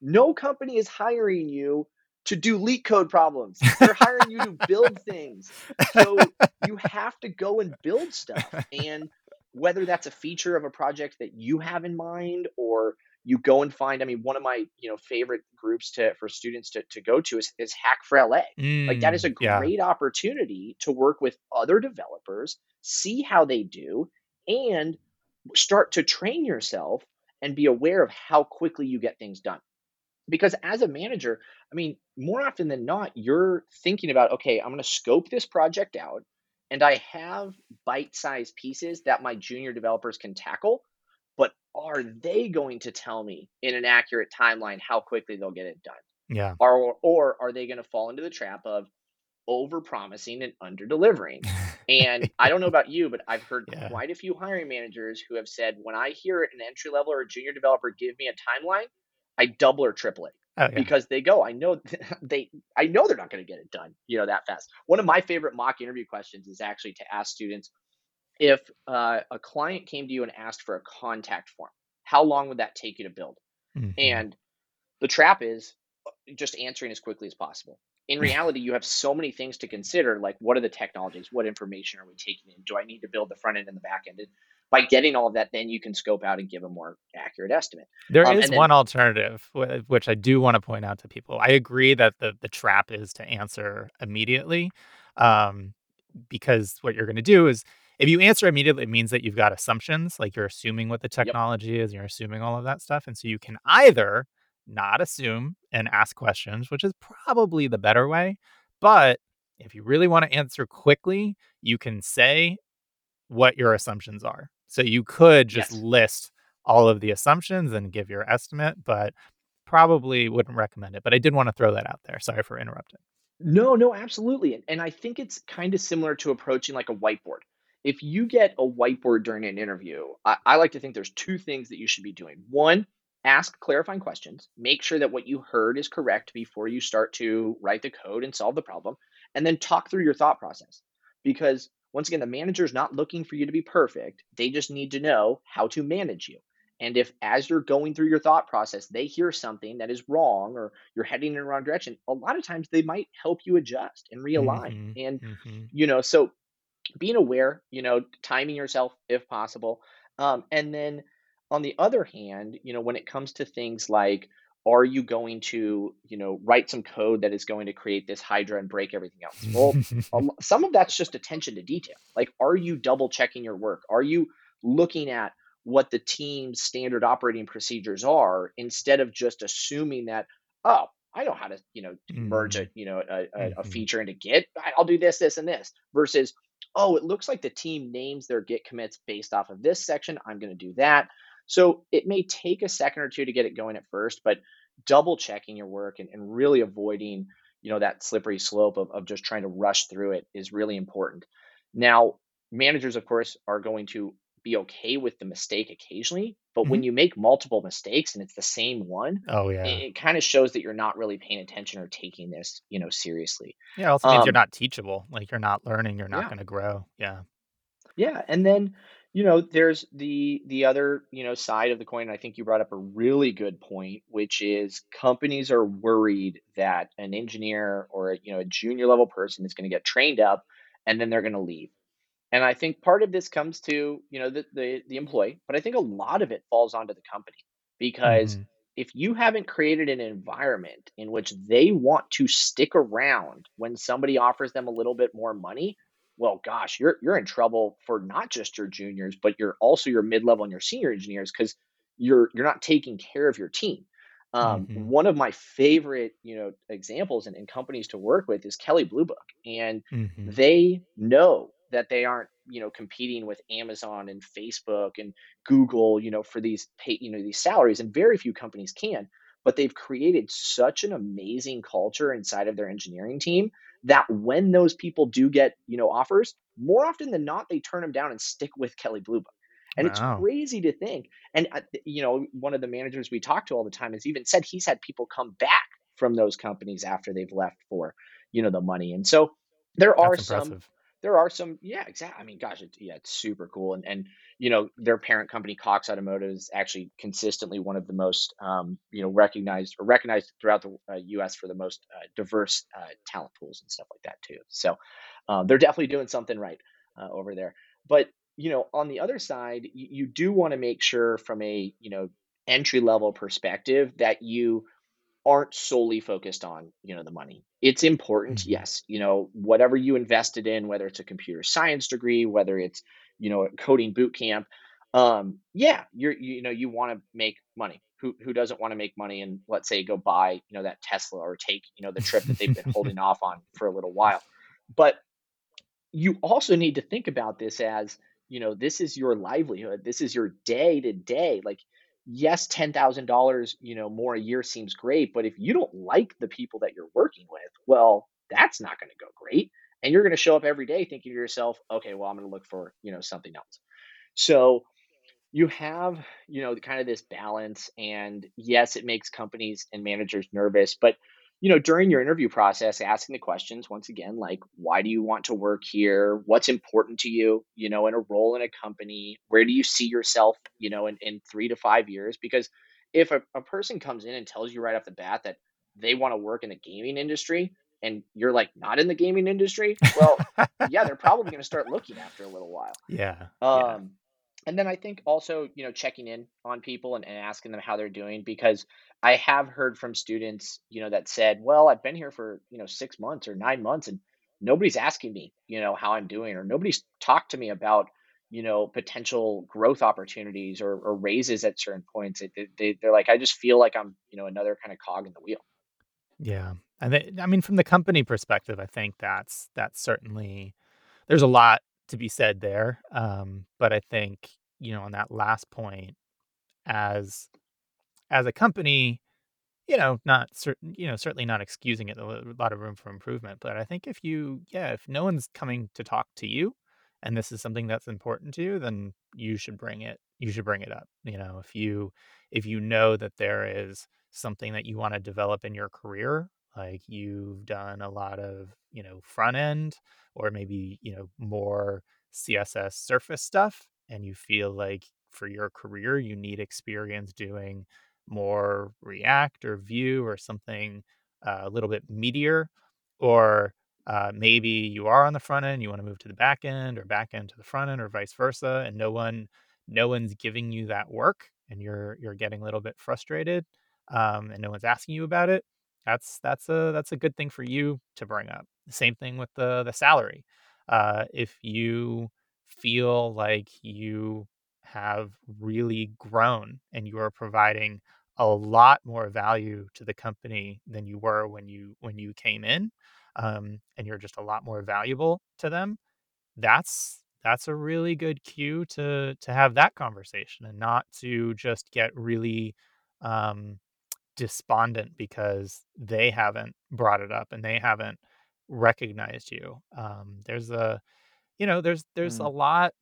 No company is hiring you to do LeetCode problems. They're hiring you to build things. So you have to go and build stuff. And whether that's a feature of a project that you have in mind or you go and find, I mean, one of my, you know, favorite groups to for students to, to go to is, is Hack for LA. Like that is a Mm, yeah. great opportunity to work with other developers, see how they do, and start to train yourself and be aware of how quickly you get things done. Because as a manager, I mean, more often than not, you're thinking about, okay, I'm going to scope this project out and I have bite sized pieces that my junior developers can tackle. But are they going to tell me in an accurate timeline how quickly they'll get it done? Yeah. Or, or are they going to fall into the trap of, over promising and under delivering. And I don't know about you, but I've heard Yeah. quite a few hiring managers who have said, when I hear an entry level or a junior developer give me a timeline, I double or triple it Oh, yeah. because they go, I know they, I know they're not going to get it done, you know, that fast. One of my favorite mock interview questions is actually to ask students if uh, a client came to you and asked for a contact form, how long would that take you to build? Mhm. And the trap is uh, just answering as quickly as possible. In reality, you have so many things to consider, like what are the technologies? What information are we taking in? Do I need to build the front end and the back end? And by getting all of that, then you can scope out and give a more accurate estimate. There Um, is then, one alternative, which I do wanna point out to people. I agree that the the trap is to answer immediately, um, because what you're gonna do is if you answer immediately, it means that you've got assumptions, like, you're assuming what the yep, technology is, you're assuming all of that stuff, and so you can either not assume and ask questions, which is probably the better way, but if you really wanna answer quickly, you can say what your assumptions are. So you could just yes, list all of the assumptions and give your estimate, but probably wouldn't recommend it. But I did want to throw that out there. Sorry for interrupting. No, no, absolutely. And, and I think it's kind of similar to approaching like a whiteboard. If you get a whiteboard during an interview, I, I like to think there's two things that you should be doing. One, ask clarifying questions. Make sure that what you heard is correct before you start to write the code and solve the problem. And then talk through your thought process. Because once again, the manager is not looking for you to be perfect. They just need to know how to manage you. And if, as you're going through your thought process, they hear something that is wrong or you're heading in the wrong direction, a lot of times they might help you adjust and realign. Mhm. And, Mhm. you know, so being aware, you know, timing yourself if possible. Um, and then on the other hand, you know, when it comes to things like, are you going to, you know, write some code that is going to create this Hydra and break everything else? Well, lo- some of that's just attention to detail. Like, are you double checking your work? Are you looking at what the team's standard operating procedures are instead of just assuming that, oh, I know how to, you know, merge a, Mhm. you know, a, a a Mhm. feature into Git. I'll do this, this, and this. Versus, oh, it looks like the team names their Git commits based off of this section. I'm going to do that. So it may take a second or two to get it going at first, but double checking your work and, and really avoiding, you know, that slippery slope of, of just trying to rush through it is really important. Now, managers, of course, are going to be okay with the mistake occasionally, but when Mhm. you make multiple mistakes and it's the same one, Oh, yeah. it kind of shows that you're not really paying attention or taking this, you know, seriously. Yeah, it also means you're Um, not teachable, like, you're not learning, you're not yeah, gonna grow. Yeah. yeah, and then you know, there's the the other you know side of the coin. I think you brought up a really good point, which is companies are worried that an engineer or you know a junior level person is going to get trained up, and then they're going to leave And I think part of this comes to, you know, the the the employee, but I think a lot of it falls onto the company because Mhm. if you haven't created an environment in which they want to stick around when somebody offers them a little bit more money, well, gosh, you're you're in trouble for not just your juniors, but you're also your mid-level and your senior engineers because you're you're not taking care of your team. Um, Mhm. one of my favorite, you know, examples and, in companies to work with is Kelley Blue Book, and Mhm. they know that they aren't, you know, competing with Amazon and Facebook and Google, you know, for these pay, you know, these salaries, and very few companies can. But they've created such an amazing culture inside of their engineering team that when those people do get, you know, offers, more often than not, they turn them down and stick with Kelley Blue Book. And it's crazy to think. And uh, you know, one of the managers we talk to all the time has even said he's had people come back from those companies after they've left for, you know, the money. And so there are That's some impressive. There are some yeah, exactly. I mean, gosh, it's yeah, it's super cool. And and you know, their parent company, Cox Automotive, is actually consistently one of the most um, you know recognized or recognized throughout the uh, U.S. for the most uh, diverse uh, talent pools and stuff like that too. So um, they're definitely doing something right uh, over there. But you know, on the other side, you, you do want to make sure from a you know entry level perspective that you aren't solely focused on, you know, the money. It's important, Mhm. yes. You know, whatever you invested in, whether it's a computer science degree, whether it's, you know, a coding boot camp, um, yeah, you're you know, you want to make money. Who who doesn't want to make money and let's say go buy, you know, that Tesla or take, you know, the trip that they've been holding off on for a little while. But you also need to think about this as, you know, this is your livelihood. This is your day to day. Like, yes, $10,000, you know, more a year seems great, but if you don't like the people that you're working with, well, that's not going to go great. And you're going to show up every day thinking to yourself, okay, well, I'm going to look for, you know, something else. So, you have, you know, kind of this balance and yes, it makes companies and managers nervous, but you know, during your interview process, asking the questions once again, like, why do you want to work here? What's important to you, you know, in a role in a company? Where do you see yourself, you know, in, in three to five years? Because if a, a person comes in and tells you right off the bat that they want to work in the gaming industry and you're like not in the gaming industry, well, yeah, they're probably going to start looking after a little while. Yeah, yeah. Um, And then I think also, you know, checking in on people and, and asking them how they're doing because I have heard from students, you know, that said, well, I've been here for, you know, six months or nine months and nobody's asking me, you know, how I'm doing or nobody's talked to me about, you know, potential growth opportunities or, or raises at certain points. They, they, they're like, I just feel like I'm, you know, another kind of cog in the wheel. Yeah. And they I mean, from the company perspective, I think that's that's certainly there's a lot to be said there, um, but I think, you know, on that last point, as as a company You know, not certain you know, certainly not excusing it, a lot of room for improvement, but I think if you yeah, if no one's coming to talk to you, and this is something that's important to you, then you should bring it you should bring it up, you know, if you if you know that there is something that you wanna develop in your career, like you've done a lot of, you know, front end or maybe, you know, more CSS surface stuff, and you feel like for your career, you need experience doing more React or Vue or something uh, a little bit meatier, or uh, maybe you are on the front end, you want to move to the back end, or back end to the front end, or vice versa, and no one, no one's giving you that work, and you're you're getting a little bit frustrated, um, and no one's asking you about it. That's that's a that's a good thing for you to bring up. Same thing with the the salary. Uh, if you feel like you have really grown and you are providing a lot more value to the company than you were when you when you came in, um, and you're just a lot more valuable to them, that's that's a really good cue to to have that conversation and not to just get really um, despondent because they haven't brought it up and they haven't recognized you. Um, there's a you know there's there's a Mm, lot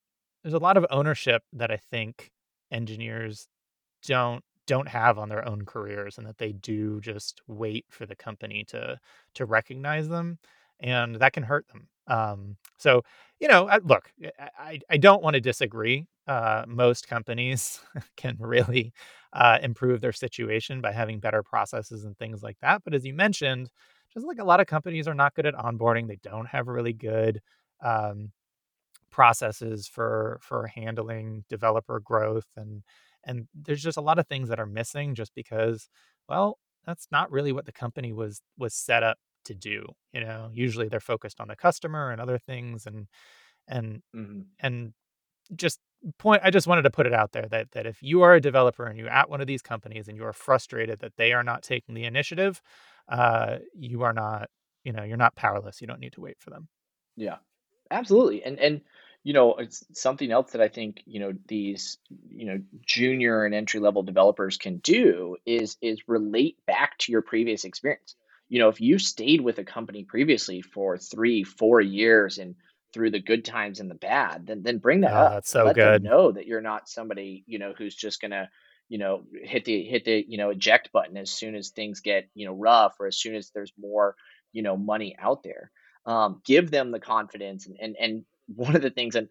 there's a lot of ownership that I think engineers don't don't have on their own careers and that they do just wait for the company to to recognize them, and that can hurt them. Um, so, you know, uh, look, I I I don't wanna disagree. Uh, most companies can really, uh, improve their situation by having better processes and things like that, but as you mentioned, just like a lot of companies are not good at onboarding, they don't have really good, um, processes for for handling developer growth and and there's just a lot of things that are missing just because, well, that's not really what the company was was set up to do, you know? Usually they're focused on the customer and other things and and Mhm. and just point I just wanted to put it out there that that if you are a developer and you're at one of these companies and you are frustrated that they are not taking the initiative, uh, you are not, you know, you're not powerless. You don't need to wait for them. Yeah. Absolutely. And and you know, it's something else that I think, you know, these, you know, junior and entry level developers can do is is relate back to your previous experience. You know, if you stayed with a company previously for 3, 4 years and through the good times and the bad, then then bring that Oh, up. that's so Let them good. know that you're not somebody, you know, who's just gonna, you know, hit the hit the, you know, eject button as soon as things get, you know, rough or as soon as there's more, you know, money out there um, give them the confidence and and and one of the things and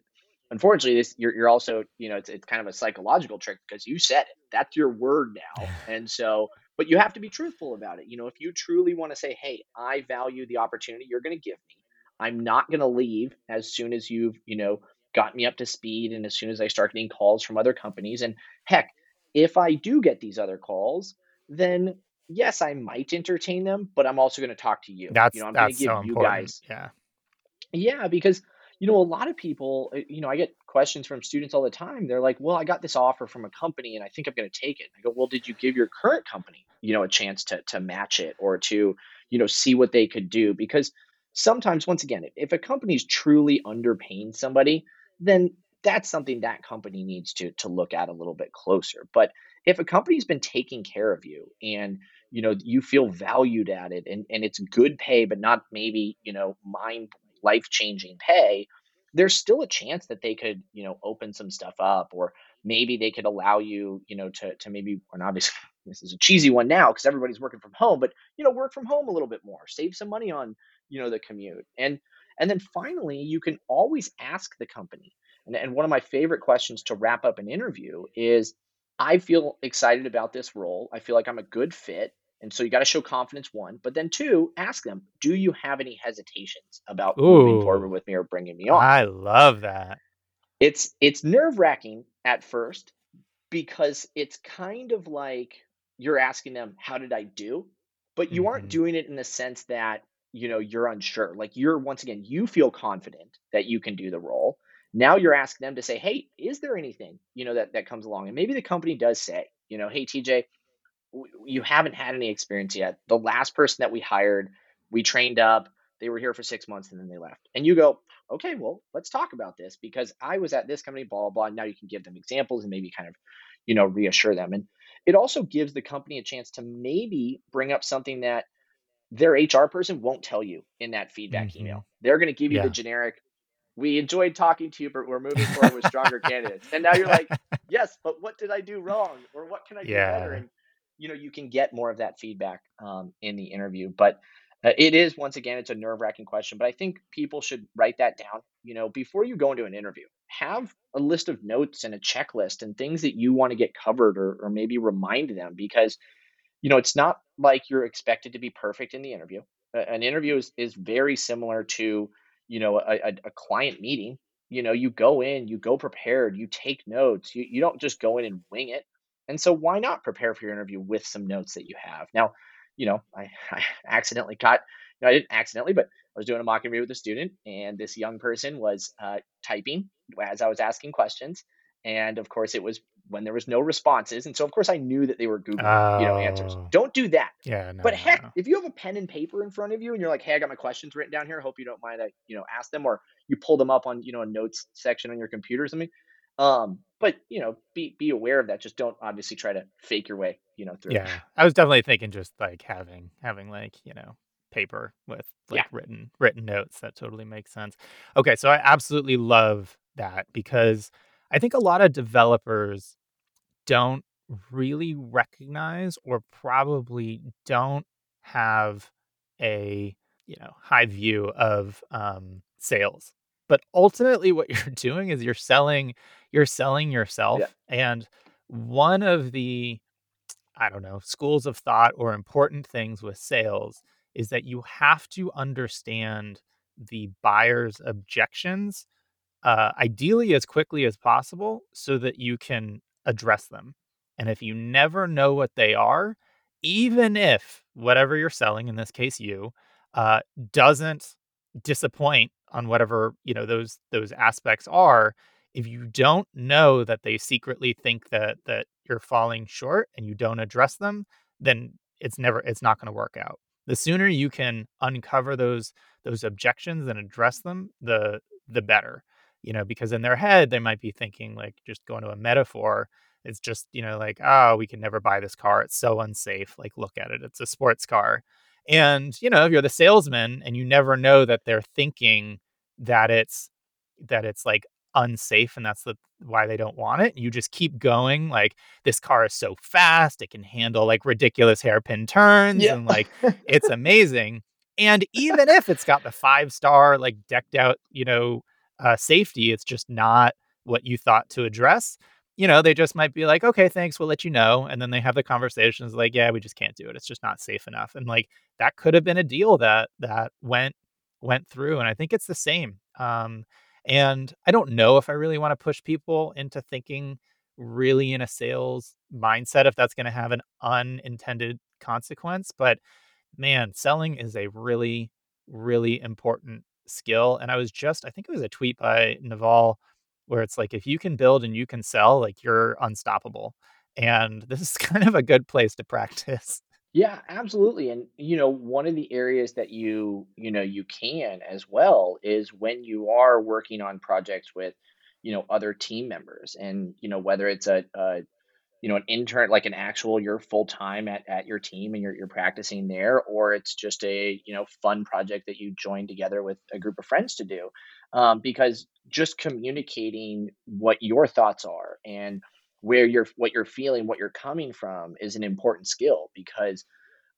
unfortunately this you're, you're also you know it's, it's kind of a psychological trick because you said it. That's your word now. And so but you have to be truthful about it. You know if you truly want to say hey i value the opportunity you're going to give me. I'm not going to leave as soon as you've you know got me up to speed and as soon as i start getting calls from other companies and heck if i do get these other calls then yes i might entertain them but i'm also going to talk to you you That's know i'm going to that's give so you important. guys Yeah. yeah, because you know, a lot of people, uh, you know, I get questions from students all the time. They're like, "Well, I got this offer from a company and I think I'm going to take it." I go, "Well, did you give your current company, you know, a chance to to match it or to, you know, see what they could do?" Because sometimes once again, if, if a company's truly underpaying somebody, then that's something that company needs to to look at a little bit closer. But if a company's been taking care of you and you know you feel valued at it and, and it's good pay but not maybe you know mind life changing pay, there's still a chance that they could, you know, open some stuff up or maybe they could allow you, you know, to to maybe and obviously this is a cheesy one now because everybody's working from home, but you know, work from home a little bit more, save some money on, you know, the commute. And and then finally, you can always ask the company. And, and one of my favorite questions to wrap up an interview is I feel excited about this role. I feel like I'm a good fit. And so you got to show confidence, one. But then, two, ask them, do you have any hesitations about moving forward with me or bringing me on? I love that. It's it's nerve wracking at first because it's kind of like you're asking them, how did I do? But you aren't Mhm. doing it in the sense that, you know, you're unsure. Like you're once again, you feel confident that you can do the role. Now you're asking them to say, hey, is there anything, you know, that that comes along? And maybe the company does say, you know, hey, TJ, you haven't had any experience yet. The last person that we hired, we trained up. They were here for six months and then they left. And you go, okay, well, let's talk about this because I was at this company, blah, blah, blah. And now you can give them examples and maybe kind of, you know, reassure them. And it also gives the company a chance to maybe bring up something that their HR person won't tell you in that feedback Mhm. email. They're going to give you the generic, we enjoyed talking to you, but we're moving forward with stronger candidates. And now you're like, yes, but what did I do wrong, or what can I do better? Yeah. And you know, you can get more of that feedback um, in the interview. But uh, it is once again, it's a nerve wracking question. But I think people should write that down. You know, before you go into an interview, have a list of notes and a checklist and things that you want to get covered, or, or maybe remind them because you know, it's not like you're expected to be perfect in the interview. An interview is, is very similar to, you know, a, a, a client meeting. You know, you go in, you go prepared, you take notes. You, you don't just go in and wing it. And so why not prepare for your interview with some notes that you have? Now, you know, I, I accidentally got, no, I didn't accidentally, but I was doing a mock interview with a student and this young person was uh, typing as I was asking questions. And of course, it was when there was no responses. And so, of course, I knew that they were Googling, you know, answers. Oh. Don't do that. Yeah, no, But no, heck, no. if you have a pen and paper in front of you and you're like, hey, I got my questions written down here. Hope you don't mind I, you know, ask them or you pull them up on, you know, a notes section on your computer or something. Um, but you know, be be aware of that. Just don't obviously try to fake your way, you know, through. Yeah. I was definitely thinking just, like, having having, like, you know, paper with, yeah. like, written written notes. That totally makes sense. Okay, so I absolutely love that because I think a lot of developers don't really recognize or probably don't have a, you know, high view of, um, sales. But ultimately what you're doing is you're selling you're selling Yeah. yourself, and one of the, I don't know, schools of thought or important things with sales is that you have to understand the buyer's objections uh, ideally as quickly as possible so that you can address them. And if you never know what they are, even if whatever you're selling, in this case you, uh, doesn't disappoint on whatever you know those those aspects are, if you don't know that they secretly think that that you're falling short and you don't address them, then it's never it's not going to work out. The sooner you can uncover those those objections and address them, the the better you know, because in their head, they might be thinking, like, just going to a metaphor, it's just, you know, like, "Oh, we can never buy this car. It's so unsafe. Like, look at it. It's a sports car." And, you know, if you're the salesman and you never know that they're thinking that it's that it's, like, unsafe and that's the why they don't want it, you just keep going, like, "This car is so fast. It can handle, like, ridiculous hairpin turns, Yeah. and, like, it's amazing." And even if it's got the five-star, like, decked out, you know, uh, safety, it's just not what you thought to address. You know, they just might be like, "Okay, thanks, we'll let you know," and then they have the conversations like, "Yeah, we just can't do it. It's just not safe enough." And, like, that could have been a deal that that went went through, and I think it's the same. Um, and I don't know if I really wanna push people into thinking really in a sales mindset if that's gonna have an unintended consequence, but man, selling is a really, really important skill. And I was just, I think it was a tweet by Naval where it's like, if you can build and you can sell, like you're unstoppable. And this is kind of a good place to practice. Yeah, absolutely. And you know, one of the areas that you, you know, you can as well is when you are working on projects with, you know, other team members and, you know, whether it's a, a you know, an intern, like an actual you're full time at, at your team and you're you're practicing there, or it's just a you know fun project that you join together with a group of friends to do. Um, because just communicating what your thoughts are and where you're what you're feeling, what you're coming from is an important skill because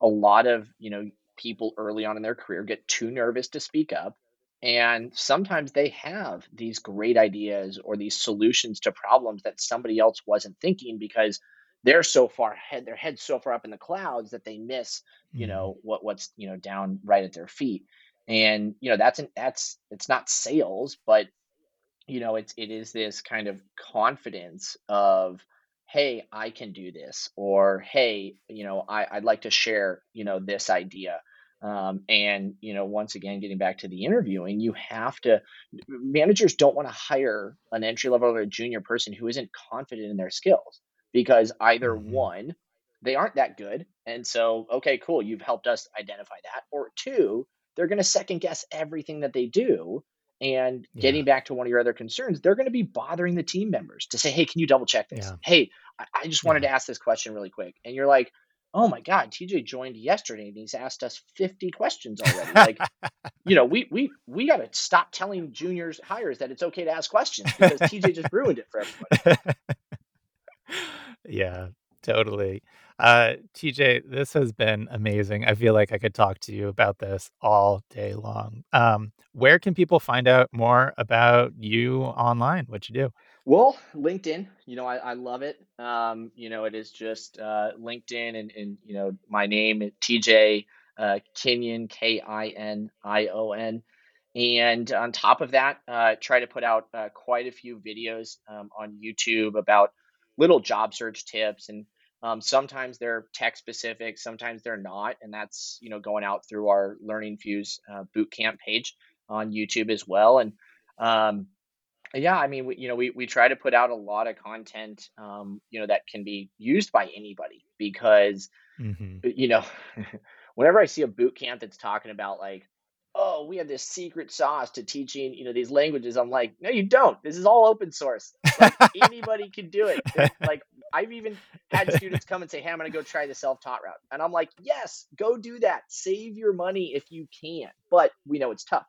a lot of you know people early on in their career get too nervous to speak up and sometimes they have these great ideas or these solutions to problems that somebody else wasn't thinking because they're so far ahead their head's so far up in the clouds that they miss you Mhm. know what what's you know down right at their feet and you know that's an that's it's not sales but you know, it's it is this kind of confidence of, "Hey, I can do this," or "Hey, you know, I, I'd like to share, you know, this idea." Um, and you know, once again, getting back to the interviewing, you have to. Managers don't want to hire an entry level or a junior person who isn't confident in their skills because either Mhm. one, they aren't that good, and so okay, cool, you've helped us identify that, or two, they're going to second guess everything that they do and Yeah. getting back to one of your other concerns, they're going to be bothering the team members to say, "Hey, can you double check this? Yeah. Hey, I, I just wanted Yeah. to ask this question really quick." And you're like, "Oh my God, TJ joined yesterday and he's asked us 50 questions already." Like, you know, we we we got to stop telling juniors hires that it's okay to ask questions because TJ just ruined it for everybody. Yeah, totally. Uh, TJ, this has been amazing. I feel like I could talk to you about this all day long. Um, where can people find out more about you online, what you do? Well, LinkedIn, you know, I, I love it. Um, you know, it is just uh, LinkedIn and, and, you know, my name, TJ uh, K I N I O N. And on top of that, uh, try to put out uh, quite a few videos um, on YouTube about little job search tips. And um, sometimes they're tech specific, sometimes they're not. And that's, you know, going out through our LearningFuze uh, bootcamp page on YouTube as well. And, um, yeah, I mean, we, you know, we, we try to put out a lot of content, um, you know, that can be used by anybody because, Mhm. uh, you know, whenever I see a boot camp that's talking about like, oh, we have this secret sauce to teaching, you know, these languages, I'm like, no, you don't. This is all open source. Like anybody can do it. Like I've even had students come and say, hey, I'm going to go try the self-taught route. And I'm like, yes, go do that. Save your money if you can. But we know it's tough.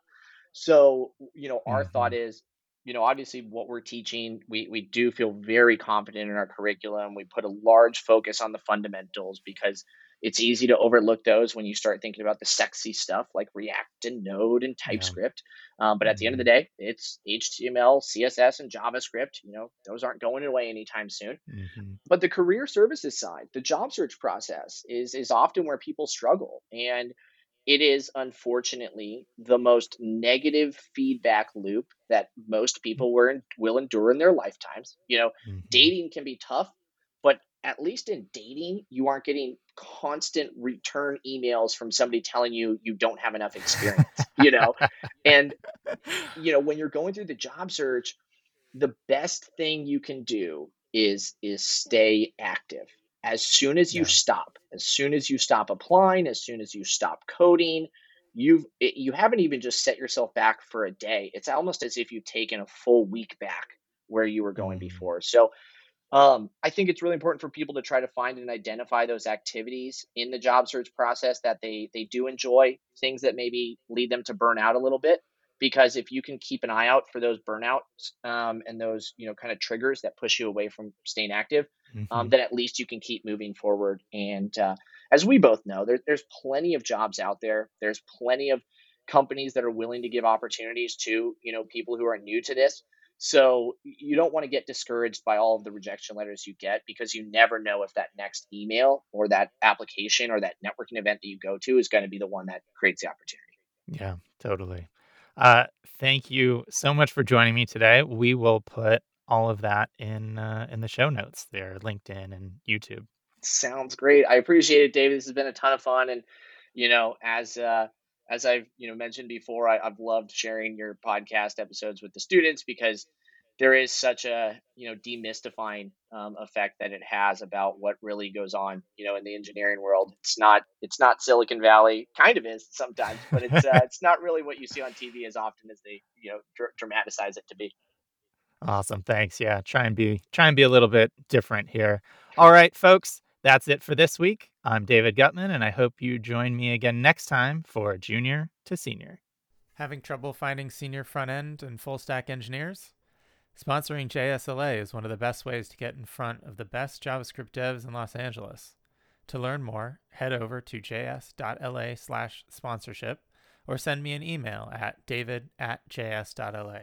So, you know, our thought Mhm. is, you know, obviously what we're teaching, we we do feel very confident in our curriculum. We put a large focus on the fundamentals because it's easy to overlook those when you start thinking about the sexy stuff like React and Node and Yeah. TypeScript. Um, but at the end of the Mhm. day, it's HTML, CSS, and JavaScript. You know, those aren't going away anytime soon. Mhm. But the career services side, the job search process is is often where people struggle. And it is unfortunately the most negative feedback loop that most people were will endure in their lifetimes. You know, Mhm. dating can be tough, but at least in dating, you aren't getting constant return emails from somebody telling you you don't have enough experience, you know? And you know, when you're going through the job search, the best thing you can do is is stay active. As soon as you Yeah. stop, as soon as you stop applying, as soon as you stop coding, you've it, you haven't even just set yourself back for a day. It's almost as if you've taken a full week back where you were going Mhm. before. So um, I think it's really important for people to try to find and identify those activities in the job search process that they they do enjoy, things that maybe lead them to burn out a little bit. Because if you can keep an eye out for those burnouts um, and those you know kind of triggers that push you away from staying active, um, Mhm. then at least you can keep moving forward. And uh, as we both know, there, there's plenty of jobs out there. There's plenty of companies that are willing to give opportunities to you know people who are new to this so you don't want to get discouraged by all of the rejection letters you get because you never know if that next email or that application or that networking event that you go to is going to be the one that creates the opportunity. Yeah, totally. Uh, thank you so much for joining me today. We will put all of that in uh, in the show notes there, LinkedIn and YouTube. Sounds great. I appreciate it, David. This has been a ton of fun, and you know, as uh, as I've you know mentioned before, I, I've loved sharing your podcast episodes with the students because there is such a you know demystifying um, effect that it has about what really goes on you know in the engineering world. It's not it's not Silicon Valley, kind of is sometimes, but it's uh, it's not really what you see on TV as often as they you know dr- dramatize it to be. Awesome. Thanks. Yeah, try and be try and be a little bit different here. All right, folks, that's it for this week. I'm David Guttman, and I hope you join me again next time for Junior to Senior. Having trouble finding senior front end and full stack engineers? Sponsoring JSLA is one of the best ways to get in front of the best JavaScript devs in Los Angeles. To learn more, head over to js.la slash sponsorship or send me an email at david at js.la.